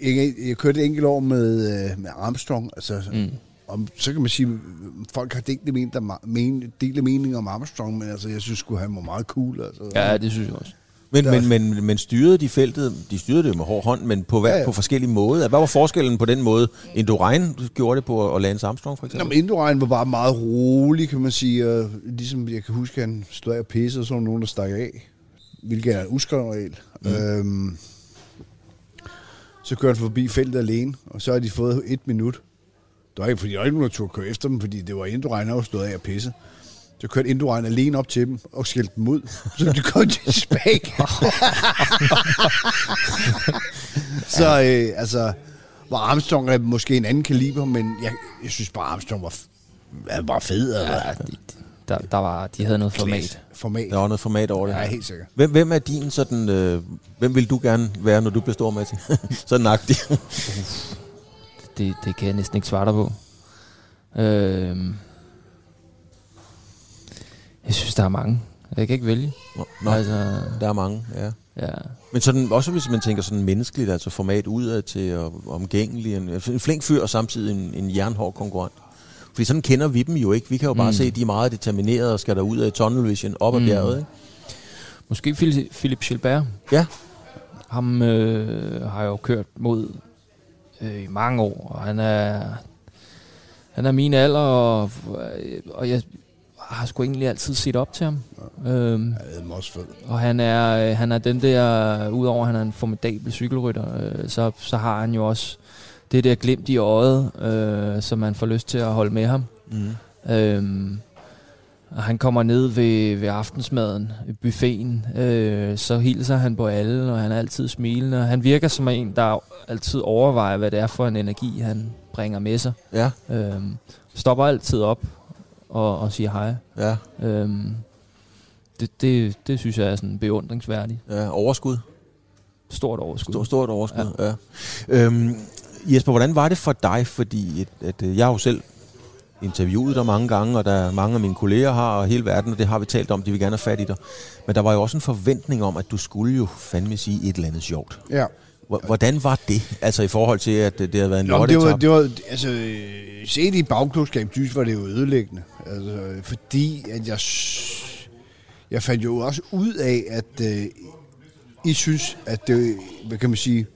C: et, jeg, jeg kørte et enkelt år med, øh, med Armstrong. Altså, mm. Om, så kan man sige, folk har delte, meninger, men, delte meninger om Armstrong, men altså, jeg synes sgu, han var meget cool. Altså.
D: Ja, det synes jeg også.
B: Men,
C: Der-
B: men, men, men styrede de feltet, de styrede det med hård hånd, men på, hver,
C: Ja,
B: ja, på forskellige måder. Hvad var forskellen på den måde, Indurain gjorde det på, og Lance Armstrong for
C: Nå,
B: eksempel?
C: men Indurain var bare meget rolig, kan man sige. Og ligesom jeg kan huske, at han stod af og pissede, og så var der nogen, der stak af. Hvilket er en uskreven regel. Mm. Øhm, så kørte han forbi feltet alene, og så har de fået et minut. Der var ikke, fordi der var ikke nogen, der turde køre efter dem, fordi det var Indurain, der var stået af og pisse. Så kørte Indurain alene op til dem og skældte dem ud. Så de kom tilbage. så øh, altså, var Armstrong er måske en anden kaliber, men jeg, jeg synes bare, Armstrong var, var fed. Altså.
D: Ja, de, der, der var, de havde noget format.
C: Format.
B: Der var noget format over det.
C: Ja, helt sikkert.
B: Hvem, hvem er din sådan... Øh, hvem vil du gerne være, når du bliver stor, Martin? sådan agtig.
D: Det, det kan jeg næsten ikke svare dig på. Øhm, jeg synes, der er mange. Jeg kan ikke vælge.
B: Nå, Nå,
D: Altså,
B: der er mange, ja.
D: ja.
B: Men sådan, også hvis man tænker sådan menneskeligt, altså format udad til og omgængelig, en, en flink fyr og samtidig en, en jernhård konkurrent. Fordi sådan kender vi dem jo ikke. Vi kan jo bare
D: Mm.
B: se, at de er meget determinerede og skal der ud af tunnel vision op ad
D: Mm.
B: bjerget. Ikke?
D: Måske Phil- Philip Gilbert.
B: Ja.
D: Ham øh, har jeg jo kørt mod øh, i mange år, og han er, han er min alder, og, og jeg har sgu egentlig altid set op til ham. Øhm,
C: Ja, det er også fed.
D: og han er, øh, han er den der, udover at han er en formidabel cykelrytter, øh, så, så har han jo også det der glimt i øjet, øh, som man får lyst til at holde med ham.
B: Mm.
D: Øhm, og han kommer ned ved, ved aftensmaden, i buffeten, øh, så hilser han på alle, og han er altid smilende. og Han virker som en, der altid overvejer, hvad det er for en energi, han bringer med sig.
B: Ja,
D: Øhm, stopper altid op og, og siger hej.
B: ja,
D: Øhm, det, det, det synes jeg er sådan beundringsværdigt.
B: ja. Overskud.
D: Stort overskud.
B: Stort, stort overskud, ja. ja. Øhm, Jesper, hvordan var det for dig? Fordi at, at, øh, jeg jo selv interviewet dig mange gange, og der er mange af mine kolleger har, og hele verden, og det har vi talt om, de vil gerne have fat i dig. Men der var jo også en forventning om, at du skulle jo fandme sige et eller andet sjovt.
C: Ja.
B: Hvordan var det? Altså i forhold til, at det, havde været en
C: men det var, det var, altså, set i bagklogskab, synes var det jo ødelæggende. Altså, fordi at jeg, jeg fandt jo også ud af, at øh, I synes, at det, hvad kan man sige,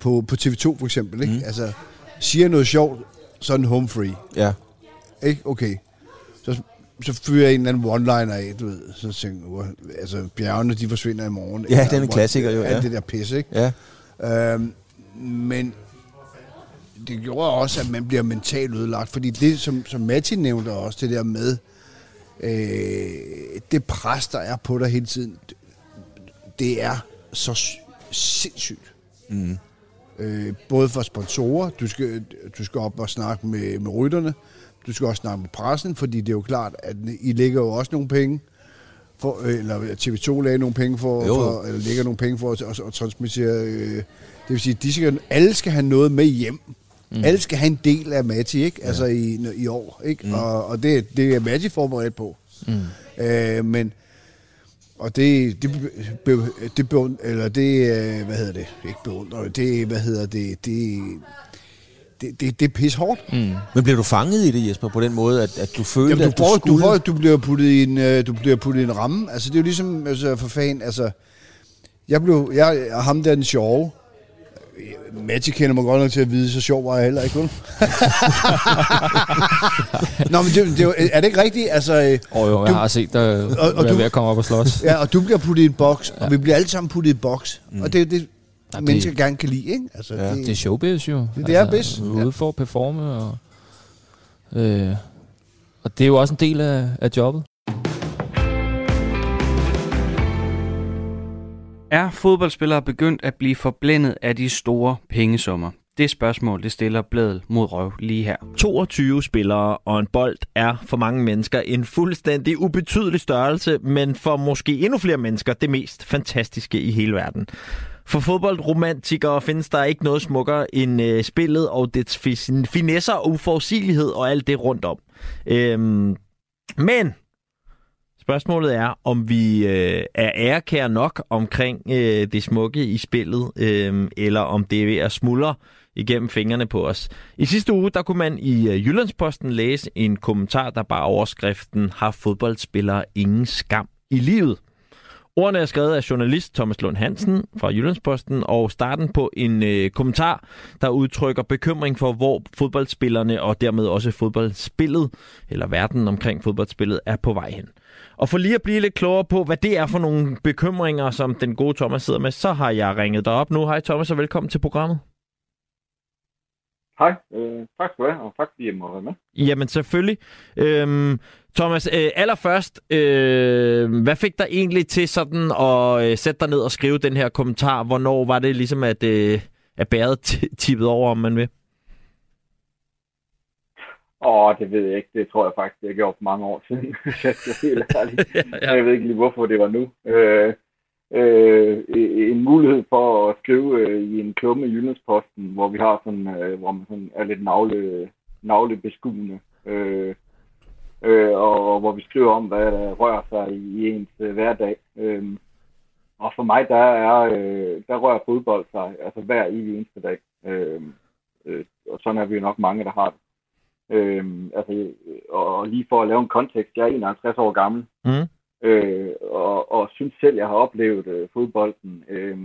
C: på, på TV2 for eksempel, ikke? Mm. Altså, siger noget sjovt, så er den home free.
B: Ja,
C: Ikke? Okay. Så, så fyrer jeg en eller anden one-liner af, du ved. Så tænker jeg, "Hvor- altså, bjergene, de forsvinder i morgen.
B: Ja,
C: Eller
B: den er en klassiker jo,
C: Alt
B: ja.
C: det der pisse, ikke?
B: ja,
C: Øhm, men det gjorde også, at man bliver mentalt ødelagt. Fordi det, som, som Matti nævnte også, det der med, øh, det pres, der er på dig hele tiden, det, er så sindssygt.
B: mm.
C: Øh, både for sponsorer, du skal, du skal op og snakke med, med rytterne, du skal også snakke med pressen, fordi det er jo klart, at I lægger jo også nogle penge, for, øh, eller TV2 lagde nogle penge for,
B: Jo.
C: for eller lægger nogle penge for at, at, at transmittere. Øh, det vil sige, de skal, alle skal have noget med hjem. Mm. Alle skal have en del af Matti, ikke? Altså i, i år, ikke? Mm. Og, og det, det er Matti forberedt på.
D: Mm.
C: Øh, men og det det det beund, eller det øh, hvad hedder det? Ikke beundrer, det hvad hedder det? Det det, det, det er pis hårdt.
D: Mm.
B: Men blev du fanget i det, Jesper, på den måde, at, at du følte,
C: Jamen, du,
B: at du
C: får,
B: skulle...
C: du, får, du bliver puttet i en øh, du bliver puttet i en ramme. Altså det er jo ligesom altså, for fan, altså jeg blev jeg ham der er den sjove. Matti kender mig godt nok til at vide, så sjov var jeg heller ikke, vel? Nå, men det, det, er det ikke rigtigt? Altså, øh,
D: Og jo, jeg
C: Du-
D: har set dig
C: og- og
D: være
C: du-
D: ved at komme op og slås.
C: Ja, og du bliver puttet i en boks, ja. Og vi bliver alle sammen puttet i en boks. Mm. Og det det,
D: Ja, det-
C: mennesker gerne kan lide, ikke? Altså,
B: Ja.
C: det,
D: Det er showbiz jo.
C: Det- det er biz.
D: Vi er
C: Ja.
D: ude for at performe, og, øh, og det er jo også en del af, af jobbet.
A: Er fodboldspillere begyndt at blive forblændet af de store pengesummer? Det spørgsmål, det stiller bladet mod røv lige her.
E: 22 spillere og en bold er for mange mennesker en fuldstændig ubetydelig størrelse, men for måske endnu flere mennesker det mest fantastiske i hele verden. For fodboldromantikere findes der ikke noget smukkere end øh, spillet og dets finesser og uforudsigelighed og alt det rundt om. Øhm, men spørgsmålet er, om vi øh, er ærekære nok omkring øh, det smukke i spillet, øh, eller om det er ved at smuldre igennem fingrene på os. I sidste uge, der kunne man i øh, Jyllandsposten læse en kommentar, der bare overskriften, har fodboldspillere ingen skam i livet? Ordene er skrevet af journalist Thomas Lund Hansen fra Jyllandsposten, og starten på en øh, kommentar, der udtrykker bekymring for, hvor fodboldspillerne og dermed også fodboldspillet, eller verden omkring fodboldspillet, er på vej hen. Og for lige at blive lidt klogere på, hvad det er for nogle bekymringer, som den gode Thomas sidder med, så har jeg ringet dig op nu. Hej Thomas, og velkommen til programmet.
F: Hej, øh, tak du have, og tak fordi jeg må være med.
E: Jamen selvfølgelig. Øhm, Thomas, øh, allerførst, øh, hvad fik dig egentlig til sådan at øh, sætte dig ned og skrive den her kommentar? Hvornår var det ligesom, at, øh, at bæret tippet over, om man vil?
F: Åh, det ved jeg ikke. Det tror jeg faktisk, jeg gjorde for mange år siden, jeg skal helt ja, ja. Jeg ved ikke lige, hvorfor det var nu. Øh, øh, en mulighed for at skrive øh, i en klumme i Jyllandsposten, hvor vi har sådan, øh, hvor man sådan er lidt navle, navlebeskuende, øh, øh, og, og hvor vi skriver om, hvad der rører sig i, i ens øh, hverdag. Øh, og for mig, der, er, øh, der rører fodbold sig altså hver i eneste dag. Øh, øh, og sådan er vi jo nok mange, der har det. Øh, altså, og lige for at lave en kontekst, jeg er 51 år gammel, mm øh, og, og synes selv, jeg har oplevet øh, fodbolden øh,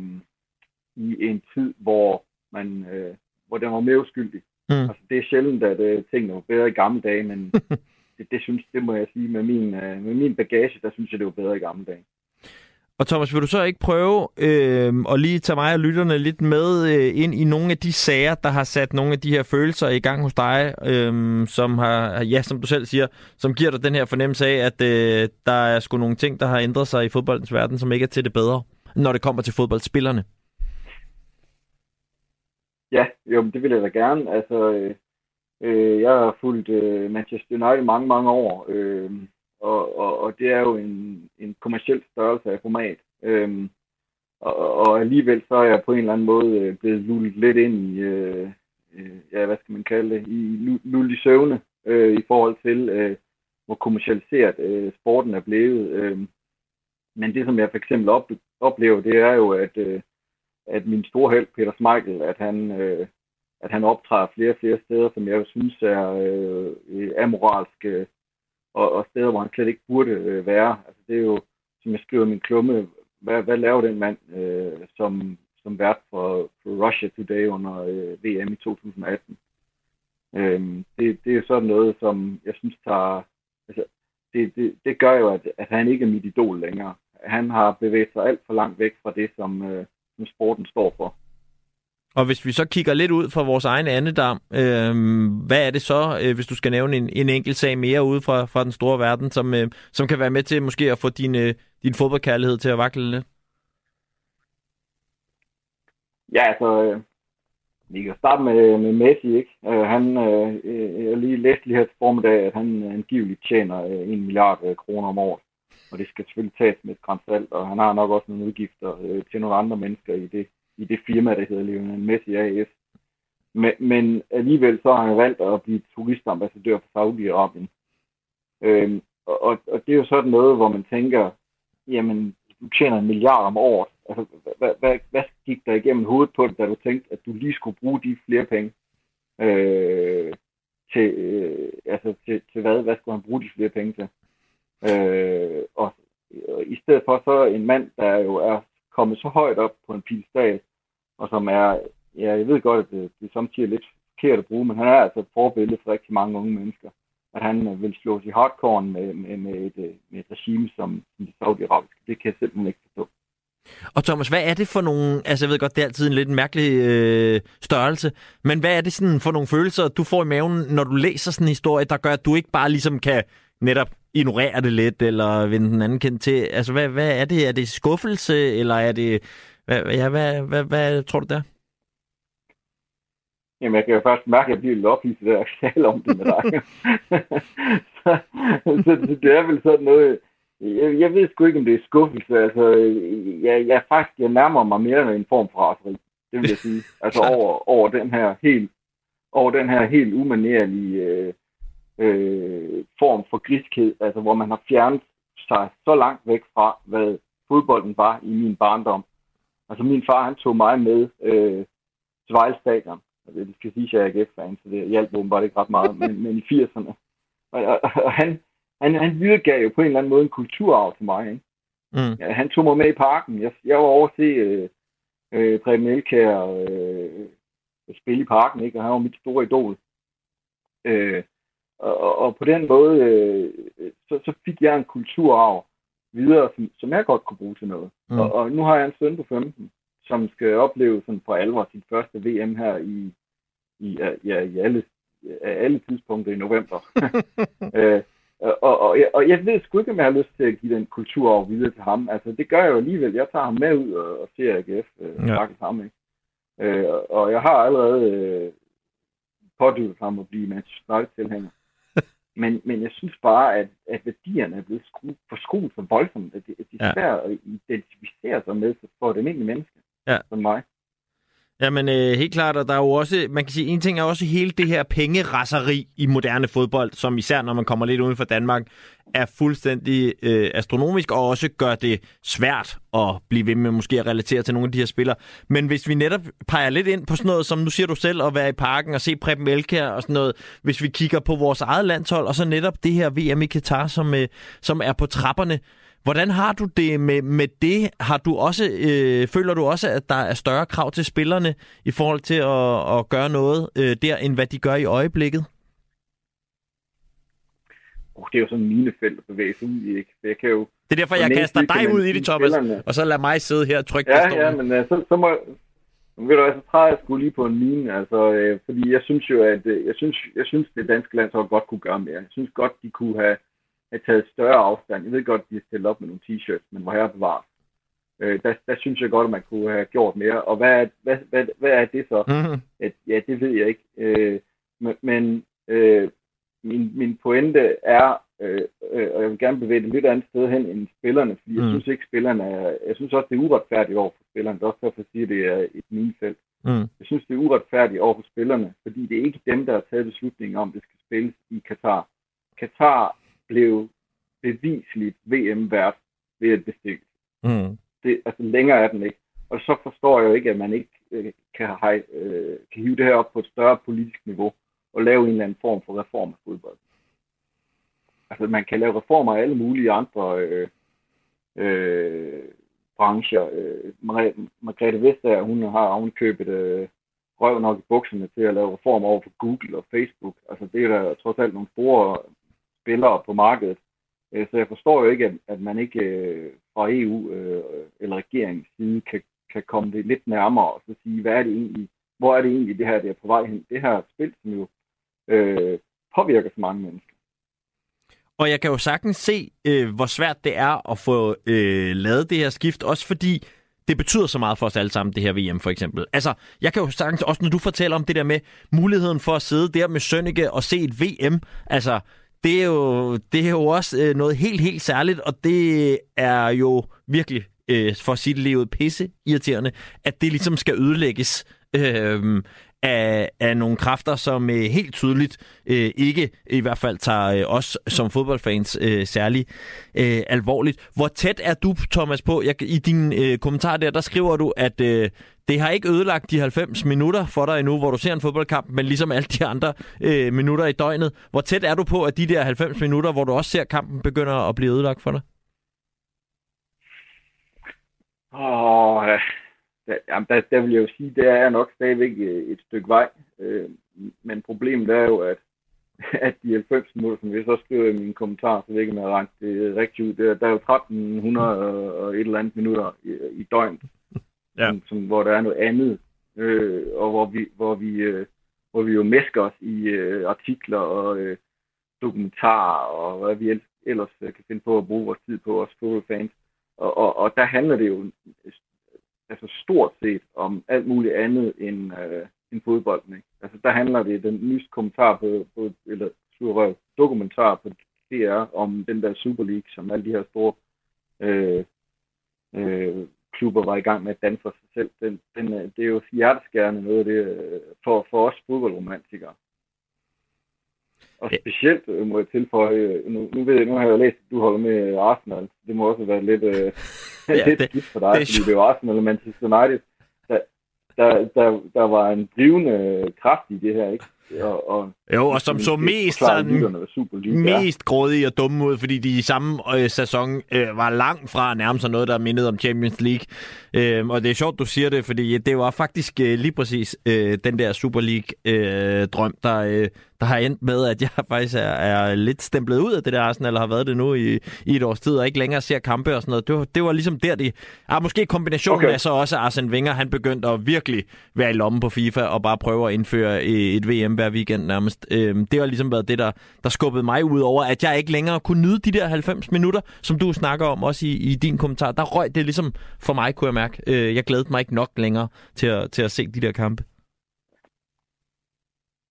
F: i en tid, hvor man øh, hvor den var mere uskyldig. Mm. Altså, det er sjældent, at øh, tingene var bedre i gamle dage, men det, det, synes, det må jeg sige, med min, øh, med min bagage, der synes jeg, det var bedre i gamle dage.
E: Og Thomas, vil du så ikke prøve øh, at lige tage mig og lytterne lidt med øh, ind i nogle af de sager, der har sat nogle af de her følelser i gang hos dig, øh, som har, ja, som du selv siger, som giver dig den her fornemmelse af, at øh, der er sgu nogle ting, der har ændret sig i fodboldens verden, som ikke er til det bedre, når det kommer til fodboldspillerne?
F: Ja, jo, det vil jeg da gerne. Altså, øh, øh jeg har fulgt øh, Manchester United mange, mange år. Øh, og, og, og det er jo en, en kommersiel størrelse af format. Øhm, og, og alligevel så er jeg på en eller anden måde øh, blevet lullet lidt ind i, øh, øh, ja, hvad skal man kalde det, i lullet i søvne øh, i forhold til, øh, hvor kommersialiseret øh, sporten er blevet. Øh, men det, som jeg for eksempel op, oplever, det er jo, at, øh, at min store held, Peter Smeichel, at han, øh, at han optræder flere og flere steder, som jeg jo synes er øh, amoralske øh, øh og, og steder, hvor han slet ikke burde øh, være. Altså, det er jo, som jeg skriver i min klumme, hvad, hvad laver den mand øh, som, som vært for, for Russia Today under øh, VM i 2018? Øh, det, det er sådan noget, som jeg synes tager... Altså, det, det, det gør jo, at, at han ikke er mit idol længere. Han har bevæget sig alt for langt væk fra det, som, øh, som sporten står for.
E: Og hvis vi så kigger lidt ud fra vores egen andedam, øh, hvad er det så, øh, hvis du skal nævne en, en enkelt sag mere ud fra, fra den store verden, som, øh, som kan være med til måske at få din, øh, din fodboldkærlighed til at vakle lidt?
F: Ja, altså, øh, vi kan starte med, med Messi, ikke? Øh, han, øh, øh jeg lige læste lige her til formiddag, at han angiveligt tjener øh, 1 milliard øh, kroner om året. Og det skal selvfølgelig tages med et grænsalt, og han har nok også nogle udgifter øh, til nogle andre mennesker i det i det firma, der hedder Lionel Messi AS. Men, men alligevel så har han valgt at blive turistambassadør for Saudi-Arabien. Øhm, og, og det er jo sådan noget, hvor man tænker, jamen, du tjener en milliard om året. Altså, hvad, hvad, hvad gik der igennem hovedet på det, da du tænkte, at du lige skulle bruge de flere penge? Øh, til, øh, altså til, til hvad? Hvad skulle han bruge de flere penge til? Øh, og, og i stedet for så en mand, der jo er kommet så højt op på en pilstal, og som er, ja, jeg ved godt, at det, det er samtidig lidt forkert at bruge, men han er altså et forbillede for rigtig mange unge mennesker. At han øh, vil slå sig hardcore med, med, med, et, øh, med et regime som, som det saudiarabiske. Det kan jeg simpelthen ikke forstå.
E: Og Thomas, hvad er det for nogle, altså jeg ved godt, det er altid en lidt mærkelig øh, størrelse, men hvad er det sådan for nogle følelser, du får i maven, når du læser sådan en historie, der gør, at du ikke bare ligesom kan netop ignorere det lidt, eller vende den anden kendt til? Altså, hvad, hvad er det? Er det skuffelse, eller er det... Hvad, ja, hvad, hvad, hvad tror du der?
F: Jamen, jeg kan jo først mærke, at jeg bliver lidt ophidset, at jeg tale om det med dig. så, så, så, det er vel sådan noget... jeg, jeg ved sgu ikke, om det er skuffelse. Altså, jeg, jeg faktisk jeg nærmer mig mere en form for raseri. Det vil jeg sige. Altså over, over den her helt over den her helt umanerlige øh, øh, form for griskhed, altså hvor man har fjernet sig så langt væk fra, hvad fodbolden var i min barndom. Altså min far, han tog mig med øh, til Vejle Stadion. Altså, det skal sige, at jeg er AGF-fan, så det hjalp åbenbart ikke ret meget, men, men i 80'erne. Og, og, og han, han, han videregav jo på en eller anden måde en kulturarv til mig. Ikke? Mm. Ja, han tog mig med i parken. Jeg, jeg var over at se øh, øh, Preben Elkær øh, spille i parken, ikke? og han var mit store idol. Øh, og, og på den måde, øh, så, så fik jeg en kulturarv videre, som, som jeg godt kunne bruge til noget. Mm. Og, og nu har jeg en søn på 15, som skal opleve sådan for alvor sit første VM her i, i, ja, i alle, alle tidspunkter i november. øh, og, og, jeg, og jeg ved sgu ikke, om jeg har lyst til at give den kulturarv videre til ham. Altså, det gør jeg jo alligevel. Jeg tager ham med ud og, og ser AGF øh, ja. ham, ikke? Øh, og jeg har allerede øh, pådydet ham at blive Manchester United-tilhænger. Men, men jeg synes bare, at, at værdierne er blevet skru, forskruet så voldsomt, at de, at de er svært at identificere sig med for et almindeligt menneske ja. som mig.
E: Jamen øh, helt klart, og der er jo også, man kan sige, en ting er også hele det her pengerasseri i moderne fodbold, som især når man kommer lidt uden for Danmark, er fuldstændig øh, astronomisk, og også gør det svært at blive ved med måske at relatere til nogle af de her spillere. Men hvis vi netop peger lidt ind på sådan noget, som nu siger du selv, at være i parken og se Preben Elkær og sådan noget, hvis vi kigger på vores eget landshold, og så netop det her VM i Katar, som, øh, som er på trapperne, Hvordan har du det med, med det? Har du også, øh, føler du også, at der er større krav til spillerne i forhold til at, at gøre noget øh, der, end hvad de gør i øjeblikket?
F: Oh, det er jo sådan mine felt at bevæge sig ud i, ikke? Så jeg kan jo...
E: Det er derfor, jeg kaster dig ud i det, Thomas, spillerne. og så lad mig sidde her og trykke
F: ja, på Ja, men uh, så, så må, ved du, så træder jeg skulle lige på en mine, altså, øh, fordi jeg synes jo, at øh, jeg synes, jeg synes, det danske landshold godt kunne gøre mere. Jeg synes godt, de kunne have have taget større afstand. Jeg ved godt, at de er stillet op med nogle t-shirts, men hvor her bevares. Øh, der, der synes jeg godt, at man kunne have gjort mere. Og hvad er, hvad, hvad, hvad er det så? Mm-hmm. At, ja, det ved jeg ikke. Øh, men øh, min, min pointe er, øh, øh, og jeg vil gerne bevæge det lidt andet sted hen end spillerne, fordi mm. jeg synes ikke, spillerne er, jeg synes også, det er uretfærdigt over for spillerne. Det er også derfor, jeg siger, at det er et minefelt. Mm. Jeg synes, det er uretfærdigt over for spillerne, fordi det er ikke dem, der har taget beslutningen om, at det skal spilles i Katar. Katar blev bevisligt VM-vært ved at bestikke. Mm. Det, altså længere er den ikke. Og så forstår jeg jo ikke, at man ikke øh, kan, have, øh, kan hive det her op på et større politisk niveau og lave en eller anden form for reform af fodbold. Altså man kan lave reformer af alle mulige andre øh, øh, brancher. Øh, Margrethe Vestager, hun har hun købet øh, røv nok i bukserne til at lave reformer over for Google og Facebook. Altså det er der trods alt nogle store spillere på markedet. Øh, så jeg forstår jo ikke, at, at man ikke øh, fra EU øh, eller regeringens side kan, kan komme det lidt nærmere og så sige, hvad er det egentlig, hvor er det egentlig det her, det er på vej hen. Det her spil, som jo øh, påvirker så mange mennesker.
E: Og jeg kan jo sagtens se, øh, hvor svært det er at få øh, lavet det her skift, også fordi det betyder så meget for os alle sammen, det her VM for eksempel. Altså, jeg kan jo sagtens, også når du fortæller om det der med muligheden for at sidde der med Sønneke og se et VM, altså, det er jo, det er jo også øh, noget helt, helt særligt, og det er jo virkelig, øh, for sit liv livet, pisse irriterende, at det ligesom skal ødelægges øh, af, af nogle kræfter, som øh, helt tydeligt øh, ikke i hvert fald tager øh, os som fodboldfans øh, særlig øh, alvorligt. Hvor tæt er du, Thomas, på? Jeg, I din øh, kommentar der, der skriver du, at øh, det har ikke ødelagt de 90 minutter for dig endnu, hvor du ser en fodboldkamp, men ligesom alle de andre øh, minutter i døgnet. Hvor tæt er du på, at de der 90 minutter, hvor du også ser kampen, begynder at blive ødelagt for dig?
F: Åh, oh, der, jamen, der, der vil jeg jo sige, det er nok stadigvæk øh, et stykke vej. Øh, men problemet er jo, at, at de 90 minutter, som jeg så skriver i min kommentar, så jeg ikke, det øh, rigtigt ud, der, der er jo 1300 og et eller andet minutter i, i døgnet ja. som, som, hvor der er noget andet, øh, og hvor vi, hvor vi, øh, hvor vi jo mesker os i øh, artikler og øh, dokumentarer, og hvad vi ellers øh, kan finde på at bruge vores tid på, os fodboldfans. Og, og, og der handler det jo øh, altså stort set om alt muligt andet end, øh, end fodbolden. Ikke? Altså der handler det, den nyeste kommentar på, på eller surrøv, dokumentar på DR om den der Super League, som alle de her store øh, øh, klubber var i gang med at danse for sig selv. Den, den, øh, det er jo hjerteskærende noget af det øh, for, for os fodboldromantikere. Og specielt øh, må jeg tilføje, nu, nu, ved jeg, nu har jeg læst, at du holder med Arsenal. Det må også være lidt, øh, ja, lidt det, skidt for dig, det fordi det er jo Arsenal og Manchester United. Der, der, der, der var en drivende kraft i det her, ikke?
E: Og, og, jo, og som så mest, sådan, mest grådige og dumme ud, fordi de i samme øh, sæson øh, var langt fra nærmest sig noget, der mindede om Champions League. Øh, og det er sjovt, du siger det, fordi det var faktisk øh, lige præcis øh, den der Super League-drøm, øh, der, øh, der har endt med, at jeg faktisk er, er lidt stemplet ud af det der Arsenal, har været det nu i, i et års tid, og ikke længere ser kampe og sådan noget. Det var, det var ligesom der, de... Ah, måske kombinationen okay. af så også, Arsene Wenger, han begyndte at virkelig være i lommen på FIFA og bare prøve at indføre et VM hver weekend nærmest øh det har ligesom været det, der, der skubbede mig ud over, at jeg ikke længere kunne nyde de der 90 minutter, som du snakker om også i, i din kommentar. Der røg det ligesom for mig, kunne jeg mærke. Øh, jeg glædede mig ikke nok længere til at, til at se de der kampe.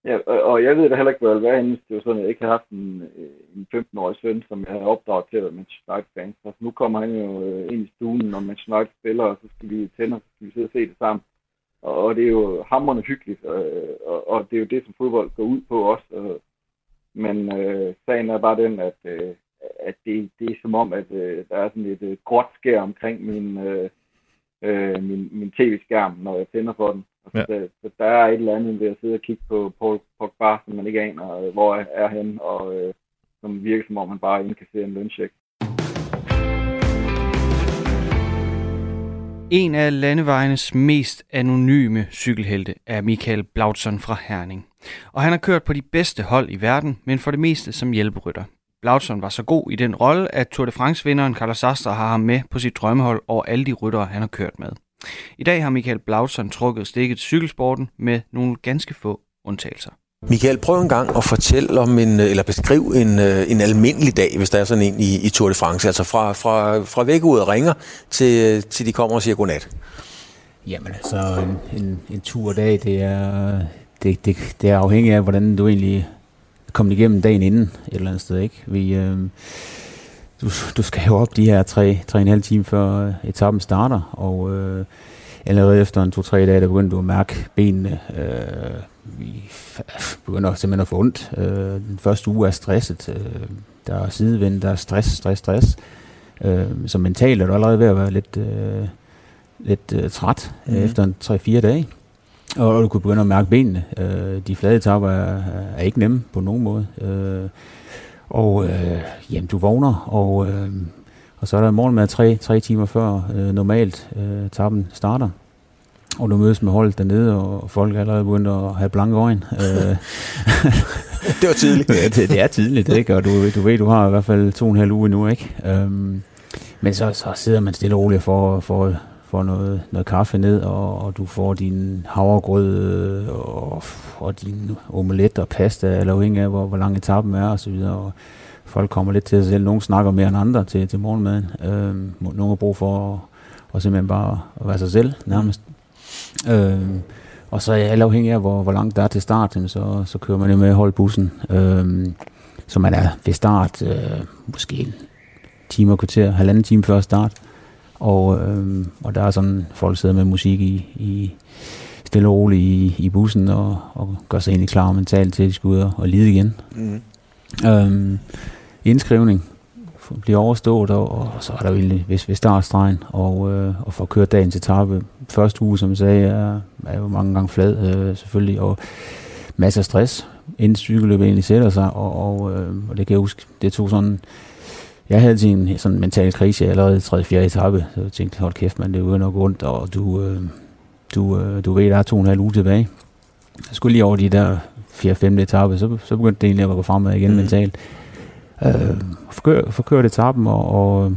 F: Ja, og jeg ved da heller ikke, hvad det hvis det var sådan, at jeg ikke har haft en, øh, en 15-årig søn, som jeg havde opdraget til at være Manchester United-fan. Så nu kommer han jo øh, ind i stuen, når Manchester United spiller, og så skal vi tænde, og så skal vi sidde og se det sammen. Og, det er jo hammerende hyggeligt, og, og, og det er jo det, som fodbold går ud på også. Og, men øh, sagen er bare den, at, øh, at det, det er som om, at øh, der er sådan et øh, gråt skær omkring min, øh, øh, min, min tv-skærm, når jeg tænder for den. Ja. så, så der er et eller andet ved at sidde og kigge på Paul Pogba, som man ikke aner, øh, hvor er han, og øh, som virker som om man bare indkasserer en løncheck.
A: En af landevejenes mest anonyme cykelhelte er Michael Blautson fra Herning. Og han har kørt på de bedste hold i verden, men for det meste som hjælperytter. Blautson var så god i den rolle, at Tour de France-vinderen Carlos Sastre har ham med på sit drømmehold over alle de ryttere, han har kørt med. I dag har Michael Blautson trukket stikket cykelsporten med nogle ganske få undtagelser.
B: Michael, prøv en gang at fortælle om en, øh, eller beskriv en, øh, en almindelig dag, hvis der er sådan en i, i Tour de France. Altså fra, fra, fra væk ud og ringer, til, øh, til de kommer og siger godnat.
G: Jamen altså, en, en, en turdag, det er, det, det, det er afhængigt af, hvordan du egentlig kommer igennem dagen inden et eller andet sted. Ikke? Vi, øh, du, du skal jo op de her tre, tre en halv time før etappen starter, og øh, allerede efter en to-tre dage, der begynder du at mærke benene. Øh, vi begynder simpelthen at få ondt. Øh, den første uge er stresset. Øh, der er sidevind, der er stress, stress, stress. Øh, så mentalt er du allerede ved at være lidt, øh, lidt øh, træt mm. efter en 3-4 dage. Og, og du kunne begynde at mærke benene. Øh, de flade etapper er, er ikke nemme på nogen måde. Øh, og øh, jamen, du vågner, og, øh, og så er der morgen med tre, tre timer før øh, normalt øh, etappen starter. Og du mødes med holdet dernede, og folk er allerede begyndt at have blanke øjne. Øh,
B: det var tidligt.
G: ja, det, det er tidligt, ikke? Og du, du ved, du har i hvert fald to og en halv uge nu, ikke? Øhm, men så, så sidder man stille og roligt for, for, for noget, noget kaffe ned, og, og du får din havregrød og, og din omelet og pasta, eller afhængig af, hvor, hvor lang etappen er, og så videre. Og folk kommer lidt til sig selv. Nogle snakker mere end andre til, til morgenmaden. Øhm, nogle har brug for at, og simpelthen bare at være sig selv, nærmest. Øhm, og så er alle afhængig af, hvor, hvor langt der er til start, så, så kører man jo med at holde bussen. Øhm, så man er ved start øh, måske en time og kvarter, halvanden time før start. Og, øhm, og der er sådan, folk sidder med musik i, i stille og roligt i, i bussen og, og gør sig egentlig klar mentalt til, at de skal ud og, og lide igen. Mm. Øhm, indskrivning bliver overstået, og, og så er der jo egentlig hvis vi startstregen, og, øh, og får kørt dagen til etape. Første uge, som jeg sagde, er, er jo mange gange flad øh, selvfølgelig, og masser af stress, inden cykelløbet egentlig sætter sig, og, og, øh, og det kan jeg huske, det tog sådan, jeg havde en sådan mental krise allerede i 3. 4. etape, så jeg tænkte, hold kæft, man, det er jo nok ondt, og du, øh, du, øh, du ved, der er to og en halv uge tilbage. Jeg skulle lige over de der 4. 5. etape, så, så begyndte det egentlig at gå fremad igen mm. mentalt øh, forkør, forkørte etappen, og, og,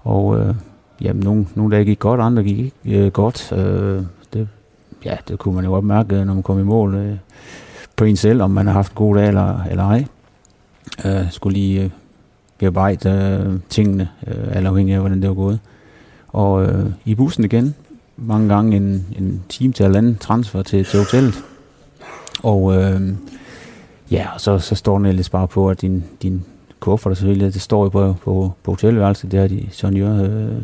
G: og øh, jamen, nogle, nogle dage gik godt, andre gik ikke øh, godt. Øh, det, ja, det kunne man jo godt mærke, øh, når man kom i mål øh, på en selv, om man har haft en god dag eller, eller ej. Øh, skulle lige øh, bearbejde øh, tingene, øh, alt afhængig af, hvordan det var gået. Og øh, i bussen igen, mange gange en, en time til eller transfer til, til hotellet. Og øh, Ja, og så, så står den ellers bare på, at din, din kuffert og selvfølgelig, det står jo på, på, på hotelværelset, det har de senior øh,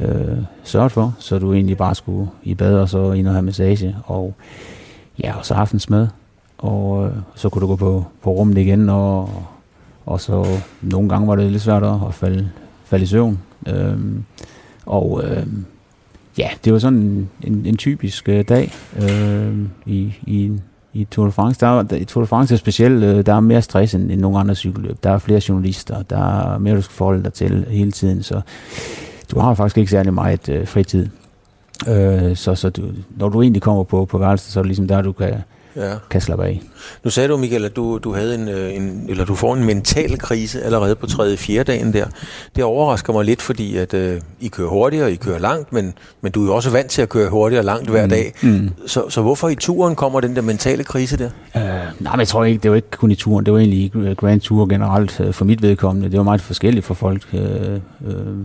G: øh, sørget for, så du egentlig bare skulle i bad og så ind og have massage, og ja, og så aftensmad, og øh, så kunne du gå på, på rummet igen, og, og så nogle gange var det lidt svært at falde, falde i søvn. Øhm, og øh, ja, det var sådan en, en, en typisk øh, dag øh, i, i, i Tour de France. Der, der, i Tour de France er specielt, øh, der er mere stress end, end nogle andre cykelløb. Der er flere journalister, der er mere, du skal forholde dig til hele tiden, så du har faktisk ikke særlig meget øh, fritid. Øh, så så du, når du egentlig kommer på, på værelset, så er det ligesom der, du kan, ja. kan slappe af.
B: Nu sagde du, Michael, at du, du havde en, øh, en, eller du får en mental krise allerede på tredje fjerde dagen der. Det overrasker mig lidt, fordi at øh, I kører hurtigt, og I kører langt, men, men du er jo også vant til at køre hurtigt og langt hver mm. dag. Mm. Så, så hvorfor i turen kommer den der mentale krise der?
G: Øh, nej, men jeg tror ikke, det var ikke kun i turen, det var egentlig i Grand Tour generelt øh, for mit vedkommende. Det var meget forskelligt for folk, øh, øh,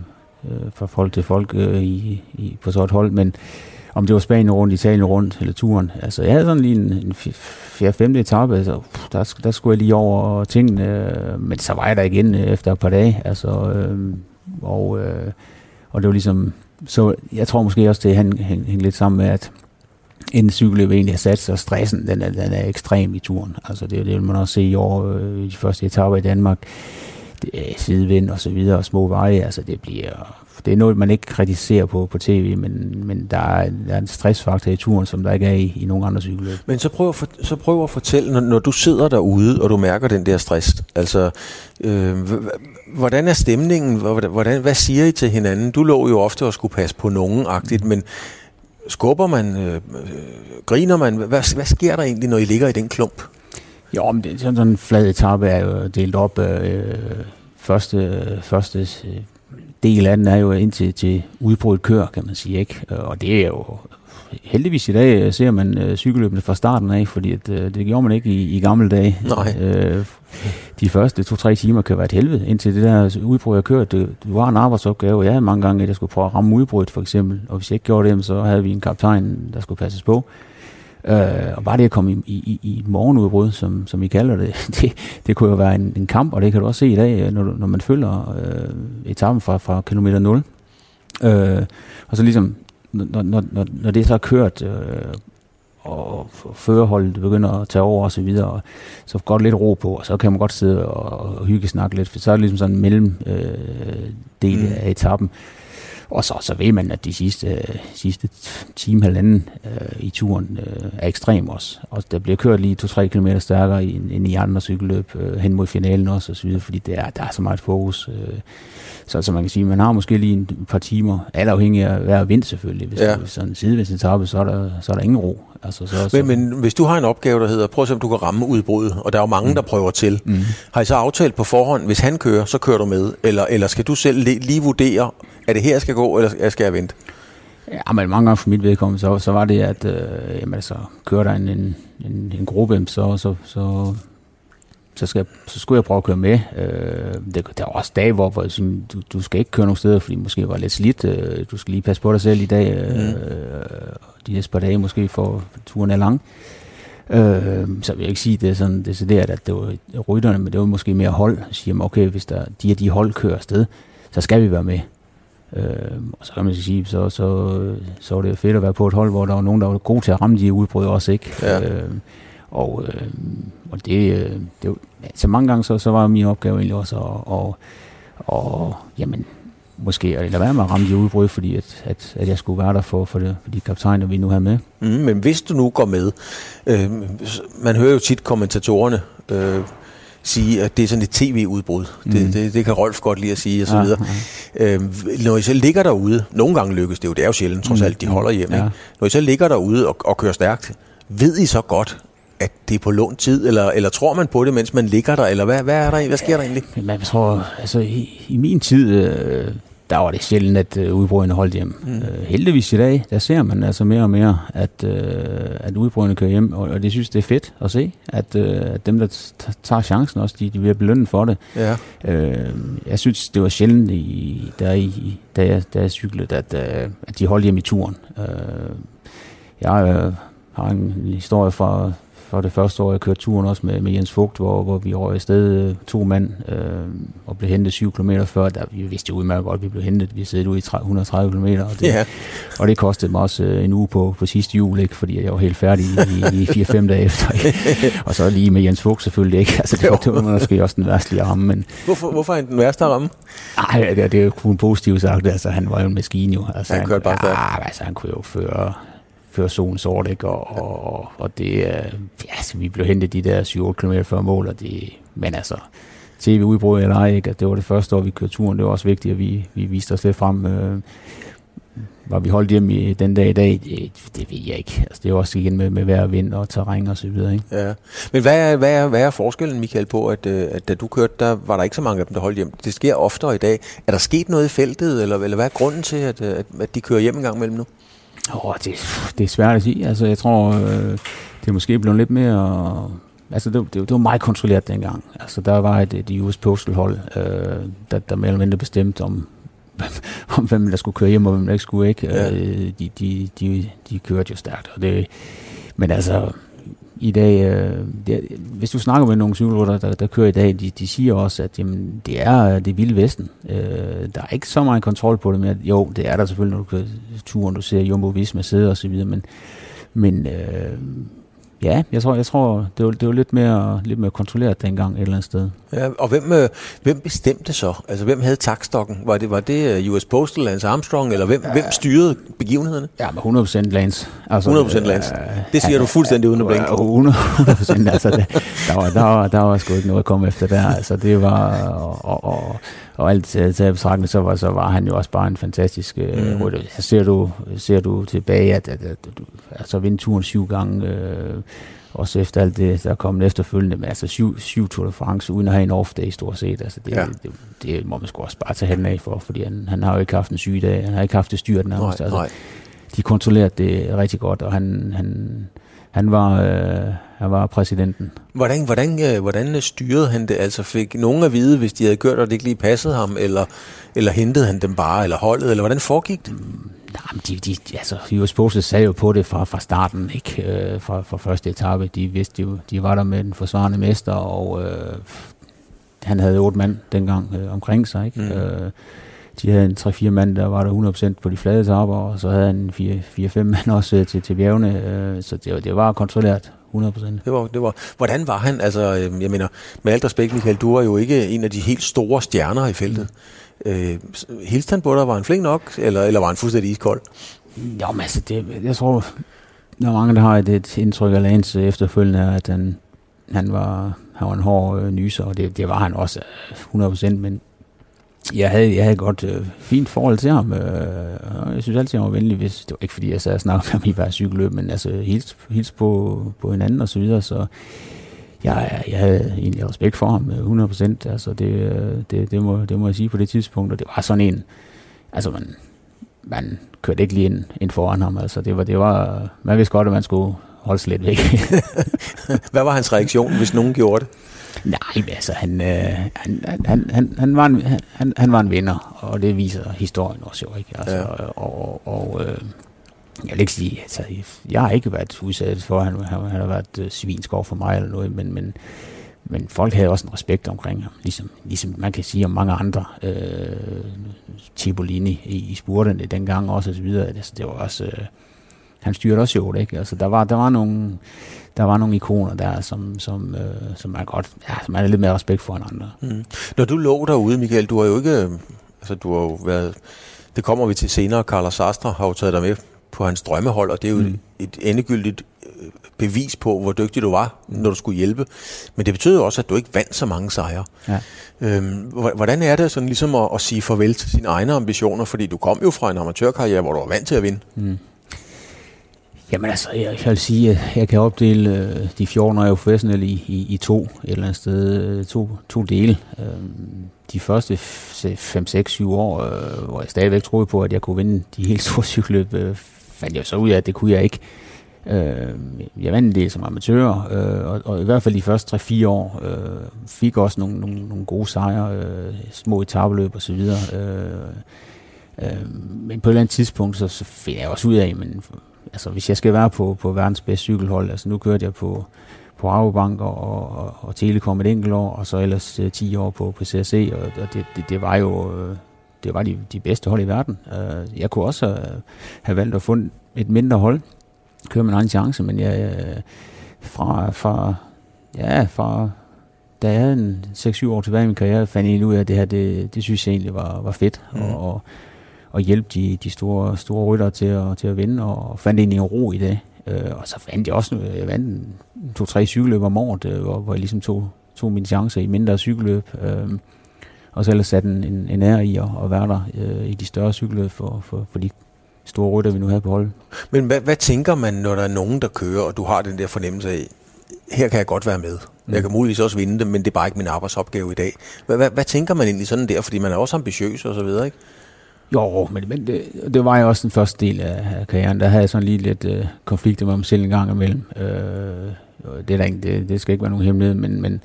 G: fra folk til folk øh, i, i, på så et hold, men om det var Spanien rundt, Italien rundt, eller turen. Altså, jeg havde sådan lige en, en fjerde-femte etape, altså, der, der skulle jeg lige over tingene, men så var jeg der igen øh, efter et par dage, altså, øh, og, øh, og det var ligesom, så jeg tror måske også, det hænger hæng, hæng lidt sammen med, at en cykelløb egentlig har sat sig, stressen, den er, den er ekstrem i turen. Altså, det, det vil man også se i år, øh, de første etaper i Danmark. Det sidevind og så videre, og små veje, altså det bliver det er noget, man ikke kritiserer på, på tv, men, men der, er, der er en stressfaktor i turen, som der ikke er i, i nogen andre cykelløb.
B: Men så prøv, at for, så prøv at fortælle, når, når du sidder derude, og du mærker den der stress, altså, øh, hvordan er stemningen? Hvordan, hvad siger I til hinanden? Du lå jo ofte og skulle passe på nogen-agtigt, men skubber man, øh, griner man? Hvad, hvad sker der egentlig, når I ligger i den klump?
G: Jo, men det, sådan en flad etape er jo delt op. Øh, første, første del af den er jo indtil til udbrudt kør, kan man sige. ikke. Og det er jo heldigvis i dag øh, ser man øh, cykelløbene fra starten af, fordi at, øh, det gjorde man ikke i, i gamle dage.
B: Nej. Øh,
G: de første to-tre timer kan være et helvede, indtil det der udbrud jeg kørte. Det, det var en arbejdsopgave, jeg havde mange gange, at jeg skulle prøve at ramme udbruddet for eksempel, og hvis jeg ikke gjorde det, så havde vi en kaptajn, der skulle passes på. Øh, og bare det at komme i, i, i morgenudbrud, som, som I kalder det, det, det kunne jo være en, en kamp, og det kan du også se i dag, når, når man følger øh, etappen fra, fra kilometer 0. Øh, og så ligesom, når, når, når, når det så er kørt, øh, og førerholdet begynder at tage over og så videre, og så går lidt ro på, og så kan man godt sidde og, og hygge snakke lidt, for så er det ligesom sådan en mellem øh, del mm. af etappen. Og så, så ved man, at de sidste, sidste time, halvanden øh, i turen øh, er ekstrem også. Og der bliver kørt lige 2-3 km stærkere end i andre cykelløb øh, hen mod finalen også, og så videre, fordi det er, der er så meget fokus. Øh. Så, så man kan sige, man har måske lige en par timer, alt afhængig af hver vind selvfølgelig. Hvis ja. er sådan en sidevindsetappe, så er der, så er der ingen ro. Altså, så,
B: så. Men, men hvis du har en opgave, der hedder, prøv at se, om du kan ramme udbruddet, og der er jo mange, mm. der prøver til. Mm. Har I så aftalt på forhånd, hvis han kører, så kører du med? Eller, eller skal du selv lige vurdere, er det her, jeg skal gå, eller skal jeg vente?
G: Ja, men mange gange for mit vedkommende, så, så var det, at øh, jamen, altså, kører der en, en, en, en gruppe, så, så, så, så, skal, så skulle jeg prøve at køre med. Øh, det, der var også dage, hvor, hvor sådan, du, du skal ikke køre nogen steder, fordi måske var lidt slidt. Øh, du skal lige passe på dig selv i dag. Øh, mm. De næste par dage måske, for turen er lang. Øh, så vil jeg ikke sige, at det er sådan decideret, at det var rytterne, men det var måske mere hold. Så siger man, okay, hvis der, de her de hold kører afsted, så skal vi være med. Øh, og så kan man sige, så, så, så var det fedt at være på et hold, hvor der var nogen, der var gode til at ramme de udbrud også, ikke? Ja. Øh, og, øh, og det, øh, det, så mange gange så, så var min opgave egentlig også at, og, og, jamen, måske at lade være med at ramme de udbrud, fordi at, at, at jeg skulle være der for, for, det, for de kaptajner, vi nu har med.
B: Mm, men hvis du nu går med, øh, man hører jo tit kommentatorerne, øh, sige, at det er sådan et tv-udbrud. Mm. Det, det, det kan Rolf godt lide at sige, og så ja, videre. Ja. Øhm, når I så ligger derude, nogle gange lykkes det jo, det er jo sjældent, trods mm. alt, de holder hjem. Ja. Ikke? Når I så ligger derude og, og kører stærkt, ved I så godt, at det er på lån tid, eller, eller tror man på det, mens man ligger der, eller hvad, hvad, er der, hvad sker der egentlig?
G: Man tror, altså i, i min tid, øh, der var det sjældent, at øh, udbrudene holdt hjem. Mm. Øh, heldigvis i dag, der ser man altså mere og mere, at, øh, at udbrudene kører hjem, og, og det synes det er fedt at se, at, øh, at dem, der tager chancen også, de, de bliver belønnet for det.
B: Ja.
G: Øh, jeg synes, det var sjældent, i, der i, da, jeg, da jeg cyklede, at, øh, at de holdt hjem i turen. Øh, jeg øh, har en historie fra for det første år, jeg kørte turen også med, med Jens Fugt, hvor, hvor vi røg afsted øh, to mand øh, og blev hentet 7 km før. Der, vi vidste jo udmærket godt, at vi blev hentet. Vi sad ude i 130 km, og det,
B: Ja.
G: og det kostede mig også øh, en uge på, på sidste jul, ikke? fordi jeg var helt færdig i, i 4-5 dage efter. Ikke? Og så lige med Jens Fugt selvfølgelig ikke. Altså, det, var, det var måske også den værste ramme, men
B: Hvorfor, hvorfor er han den værste ramme?
G: ej, det, det er jo kun positivt sagt. Altså, han var jo en maskine jo. Altså,
B: Han kørte bare
G: ja, altså, han kunne jo føre, zonen sort, ikke? Og, og, og, det, øh, ja, altså, vi blev hentet de der 7-8 km før mål, og det, men altså, tv-udbrud eller ej, ikke? At det var det første år, vi kørte turen. Det var også vigtigt, at vi, vi viste os lidt frem. Øh, var vi holdt hjemme i den dag i dag, det, det ved jeg ikke. Altså, det er jo også igen med, med vejr og vind og terræn og så videre, ikke?
B: Ja. Men hvad er, hvad, er, hvad er forskellen, Michael, på, at, øh, at da du kørte, der var der ikke så mange af dem, der holdt hjem? Det sker oftere i dag. Er der sket noget i feltet, eller, eller hvad er grunden til, at, øh, at, at de kører hjem en gang imellem nu?
G: Åh, det, det er svært at sige. Altså, jeg tror, øh, det er måske blevet lidt mere... Altså, det, det, det var meget kontrolleret dengang. Altså, der var et, et US Postal hold, øh, der, der mere eller mindre bestemte om, om hvem der skulle køre hjem, og hvem der ikke skulle, ikke?
B: Ja.
G: Øh, de, de, de, de kørte jo stærkt, og det... Men altså, i dag, øh, det, hvis du snakker med nogle cykelrytter, der, der kører i dag, de, de siger også, at jamen, det er øh, det vilde vesten. Øh, der er ikke så meget kontrol på det, men jo, det er der selvfølgelig, når du kører turen, du ser Jumbo Visma sidde og så videre, men, men øh, ja, jeg tror, jeg tror det, var, det var lidt mere, lidt mere kontrolleret dengang et eller andet sted.
B: Ja, og hvem, øh, hvem bestemte så? Altså, hvem havde takstokken? Var det, var det øh, US Postal, Lance Armstrong, eller hvem, hvem styrede begivenhederne?
G: Ja, med 100% Lance. Altså,
B: 100% Lance. Det siger du fuldstændig uden at blinke.
G: Ja, 100%. altså, det, der, var, der, var, der var sgu ikke noget at komme efter der. Altså, det var... Og, og, og, alt til betragtning, så var, så var han jo også bare en fantastisk øh,
B: Mm.
G: rytter. Så ser du, ser du tilbage, at, at, at, at altså, vinde turen syv gange, øh, også efter alt det, der er kommet efterfølgende, men altså syv, syv Tour de France, uden at have en off-day stort set, altså det,
B: Ja.
G: ja. det, det, må man sgu også bare tage handen af for, fordi han, han har jo ikke haft en sygedag, han har ikke haft det styrt
B: Nej,
G: nærmest. altså,
B: nej.
G: de kontrollerede det rigtig godt, og han, han, han, var, øh, han var præsidenten.
B: Hvordan, hvordan, øh, hvordan øh, styrede han det? Altså fik nogen at vide, hvis de havde kørt, og det ikke lige passede ham, eller, eller hentede han dem bare, eller holdet, eller hvordan foregik det?
G: Nej, men de, de, altså, US Postal sagde jo på det fra, fra starten, ikke? Øh, fra, fra første etape. De vidste jo, de var der med den forsvarende mester, og øh, han havde otte mand dengang øh, omkring sig, ikke?
B: Mm.
G: Mm. Øh, de havde en 3-4 mand, der var der 100% på de flade etaper, og så havde han 4-5 mand også øh, til, til bjergene, øh, så det, var- det var kontrolleret 100%.
B: Det var, det var, hvordan var han? Altså, øh, jeg mener, med alt respekt, Michael, du var jo ikke en af de helt store stjerner i feltet. Øh, s- hilste han på dig? Var han flink nok, eller, eller var han fuldstændig iskold?
G: Jo, men altså, det, jeg tror, der er mange, der har et, et indtryk af Lance efterfølgende, er, at han, han, var, han var en hård øh, nyser, og det, det var han også øh, 100%, men jeg havde, jeg havde et godt øh, fint forhold til ham, øh, og jeg synes altid, han var venlig, hvis, det var ikke fordi, jeg sad og snakkede med ham i hver cykelløb, men altså hils, hils på, på hinanden og så videre, så jeg, jeg havde egentlig respekt for ham øh, 100%, altså det, øh, det, det, må, det må jeg sige på det tidspunkt, og det var sådan en, altså man, man kørte ikke lige ind, ind foran ham. Altså, det var, det var, man vidste godt, at man skulle holde sig lidt væk.
B: Hvad var hans reaktion, hvis nogen gjorde det?
G: Nej, men altså, han, øh, han, han, han, han, var en, han, han var en vinder, og det viser historien også jo, ikke? Altså,
B: Ja.
G: ja. Og, og øh, jeg vil ikke sige, altså, jeg har ikke været udsat for, at han, han, han har været øh, svinskov for mig eller noget, men, men, men folk havde også en respekt omkring ham, ligesom, ligesom man kan sige om mange andre, øh, Cipollini i, i spurterne dengang også, og så videre, altså, det var også, øh, han styrte også jo, ikke? Altså, der var, der var nogle, der var nogle ikoner der, som, som, øh, som er godt, ja, som er lidt mere respekt for end andre.
B: Mm. Når du lå derude, Michael, du har jo ikke... øh, Altså, du har jo været... Det kommer vi til senere. Carlos Sastre har jo taget dig med på hans drømmehold, og det er jo mm. Et endegyldigt øh, bevis på, hvor dygtig du var, mm. når du skulle hjælpe. Men det betyder jo også, at du ikke vandt så mange sejre.
G: Ja.
B: Øhm, hvor- hvordan er det sådan ligesom at, at sige farvel til sine egne ambitioner? Fordi du kom jo fra en amatørkarriere, hvor du var vant til at vinde.
G: Mm. Jamen altså, jeg, jeg vil sige, at jeg kan opdele øh, de 14 år, jeg er professionel i, i, i to, et eller andet sted, øh, to, to dele. Øhm, de første 5, 6, 7 år, øh, hvor jeg stadigvæk troede på, at jeg kunne vinde de helt store cykelløb, øh, fandt jeg så ud af, at det kunne jeg ikke. Øh, jeg vandt en del som amatør, øh, og, og i hvert fald de første 3-4 år øh, fik også nogle, nogle, nogle gode sejre, øh, små etabeløb og så videre. Øh, øh, men på et eller andet tidspunkt, så, så finder jeg også ud af, men altså hvis jeg skal være på, på verdens bedste cykelhold, altså nu kørte jeg på, på Rabobank og, og, og Telekom et enkelt år, og så ellers uh, 10 år på, på CSC, og, og det, det, det var jo uh, det var de, de bedste hold i verden. Uh, jeg kunne også uh, have valgt at få et mindre hold, køre min egen chance, men jeg, uh, fra, fra, ja, fra da jeg havde en 6-7 år tilbage i min karriere, fandt jeg ud af, at det her, det, det synes jeg egentlig var, var fedt. Mm. Og, og, og hjælpe de, de store, store rytter til at, til at vinde, og fandt egentlig en ro i det. Øh, og så vandt jeg også jeg vandt to-tre cykelløb om året, øh, hvor, hvor jeg ligesom tog, tog mine chancer i mindre cykelløb. Øh, og så ellers satte en, en, en ære i at, at være der øh, i de større cykelløb for, for, for de store rytter, vi nu havde på hold.
B: Men hvad, hvad tænker man, når der er nogen, der kører, og du har den der fornemmelse af, her kan jeg godt være med. Mm. Jeg kan muligvis også vinde det, men det er bare ikke min arbejdsopgave i dag. Hvad, hvad, hvad tænker man egentlig sådan der? Fordi man er også ambitiøs og så videre, ikke?
G: Jo, men, men det, det var jo også den første del af, af karrieren. Der havde jeg sådan lige lidt øh, konflikter med mig selv en gang imellem. Øh, det, er der ikke, det, det skal ikke være nogen hemmelighed, men, men,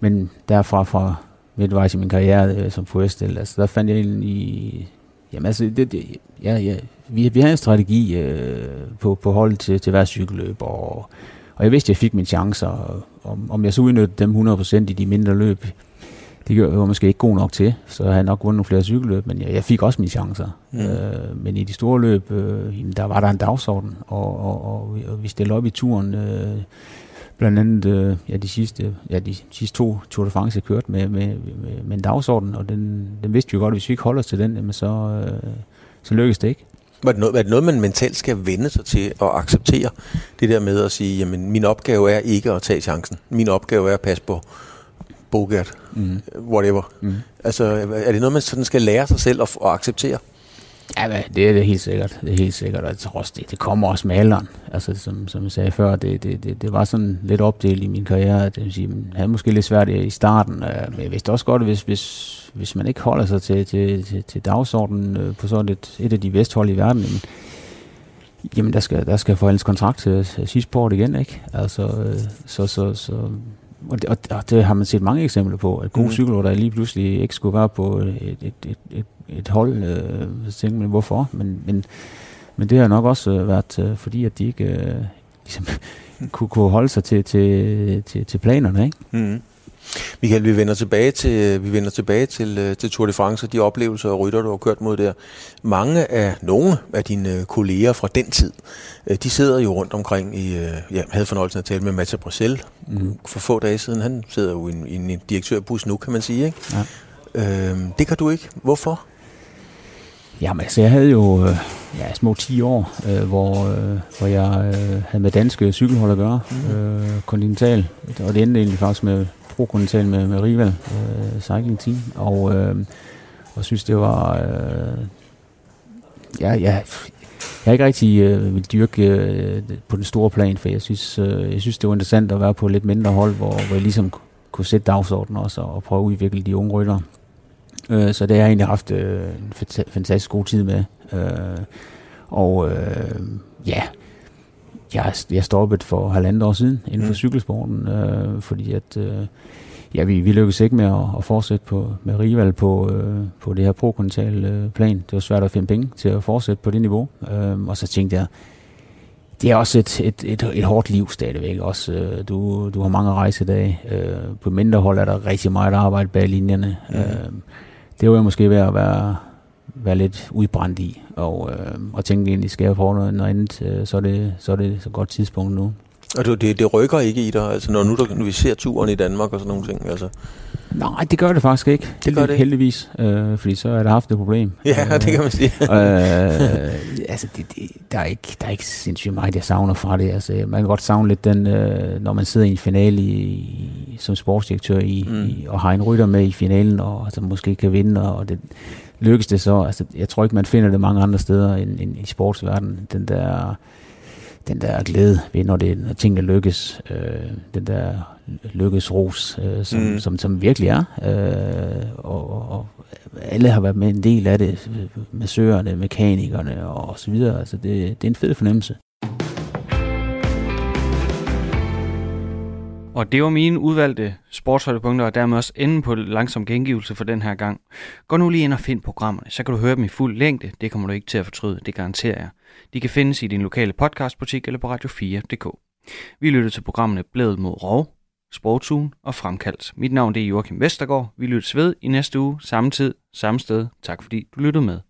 G: men derfra fra midtvejs i min karriere øh, som forestil, altså der fandt jeg egentlig... Jamen altså, det, det, ja, ja, vi, vi havde en strategi øh, på, på hold til, til hver cykelløb, og, og jeg vidste, at jeg fik mine chancer. Om, om jeg så udnyttede dem 100% i de mindre løb, det var jeg måske ikke god nok til, så jeg havde nok vundet nogle flere cykelløb, men jeg, jeg fik også mine chancer. Mm. Øh, men i de store løb, øh, jamen, der var der en dagsorden, og, og, og, og vi stillede op i turen, øh, blandt andet øh, ja, de, sidste, ja, de sidste to Tour de France, jeg kørte med, med, med, med en dagsorden, og den, den vidste vi jo godt, at hvis vi ikke holder os til den, jamen, så, øh, så lykkes det ikke.
B: Var det, noget, var det noget, man mentalt skal vende sig til og acceptere? Det der med at sige, jamen min opgave er ikke at tage chancen. Min opgave er at passe på Bogert, mm. whatever. Mm. Altså, er det noget, man sådan skal lære sig selv at, at acceptere?
G: Ja, det er det helt sikkert. Det er helt sikkert, og jeg tror også, det, det kommer også med alderen. Altså, som, som jeg sagde før, det, det, det, det var sådan lidt opdelt i min karriere. Det vil sige, man havde måske lidt svært i starten, øh, men jeg vidste også godt, hvis, hvis, hvis man ikke holder sig til, til, til, til dagsordenen øh, på sådan et, et af de bedste hold i verden, jamen, jamen der skal, der skal forhandles kontrakt til sidst på året igen, ikke? Altså, øh, så, så, så og det, og det har man set mange eksempler på, at gode mm. cykelrytter lige pludselig ikke skulle være på et, et, et, et, et hold. Øh, så tænker man, hvorfor? Men, men, men det har nok også øh, været øh, fordi, at de ikke øh, ligesom, kunne, kunne holde sig til, til, til, til planerne. Ikke?
B: Mm. Michael, vi vender tilbage til, vi vender tilbage til, øh, til Tour de France og de oplevelser og rytter, du har kørt mod der. Mange af nogle af dine øh, kolleger fra den tid, øh, de sidder jo rundt omkring i, ja, havde fornøjelsen at tale med Mathieu Bruxelles mm. for få dage siden. Han sidder jo i en, i en direktørbus nu, kan man sige. Ikke? Ja. Øhm, det kan du ikke. Hvorfor?
G: Jamen altså, jeg havde jo øh, ja, små 10 år, øh, hvor, øh, hvor jeg øh, havde med danske cykelhold at gøre, mm. øh, kontinental, og det endte egentlig faktisk med pro-kontinental med, med Rival øh, Cycling Team, og, øh, og synes det var, øh, ja, ja, jeg har ikke rigtig øh, vil dyrke øh, på den store plan, for jeg synes, øh, jeg synes, det var interessant at være på et lidt mindre hold, hvor, hvor jeg ligesom kunne sætte dagsordenen også og prøve at udvikle de unge rytter. Øh, så det har jeg egentlig haft øh, en fantastisk god tid med. Øh, og øh, ja, jeg, jeg stoppet for halvandet år siden inden for mm. cykelsporten, øh, fordi at øh, ja, vi, vi lykkedes ikke med at, at fortsætte på, med Rival på, øh, på det her pro øh, plan. Det var svært at finde penge til at fortsætte på det niveau. Øh, og så tænkte jeg, det er også et, et, et, et hårdt liv stadigvæk. Også, øh, du, du har mange rejsedage. Øh, på mindre hold er der rigtig meget arbejde bag linjerne. Mm. Øh, det var jeg måske ved at være, være lidt udbrændt i, og, øh, og tænkte egentlig, skal jeg prøve noget, noget andet, øh, så, er det, så er det så godt tidspunkt nu.
B: Og det, det, det rykker ikke i dig, altså når nu der, når vi ser turen i Danmark og sådan nogle ting, altså?
G: Nej, det gør det faktisk ikke. Det gør det Heldigvis, øh, fordi så har jeg haft et problem.
B: Ja, øh, det kan man sige.
G: øh, altså, det, det, der, er ikke, der er ikke sindssygt meget, jeg savner fra det. Altså, man kan godt savne lidt den, øh, når man sidder i en finale i, som sportsdirektør i, mm. i, og har en rytter med i finalen, og altså, måske kan vinde, og det, lykkes det så. Altså, jeg tror ikke, man finder det mange andre steder end, end i sportsverdenen. Den der den der glæde ved, når, det, når tingene lykkes, øh, den der lykkesros, øh, som, mm. som, som virkelig er. Øh, og, og alle har været med en del af det, massørerne, mekanikerne og så videre. Altså det, det er en fed fornemmelse.
A: Og det var mine udvalgte sportshøjdepunkter, og dermed også enden på langsom gengivelse for den her gang. Gå nu lige ind og find programmerne, så kan du høre dem i fuld længde. Det kommer du ikke til at fortryde, det garanterer jeg. De kan findes i din lokale podcastbutik eller på radio4.dk. Vi lytter til programmerne Blædet mod Rov, Sportsugen og Fremkaldt. Mit navn det er Joachim Vestergaard. Vi lyttes ved i næste uge, samme tid, samme sted. Tak fordi du lyttede med.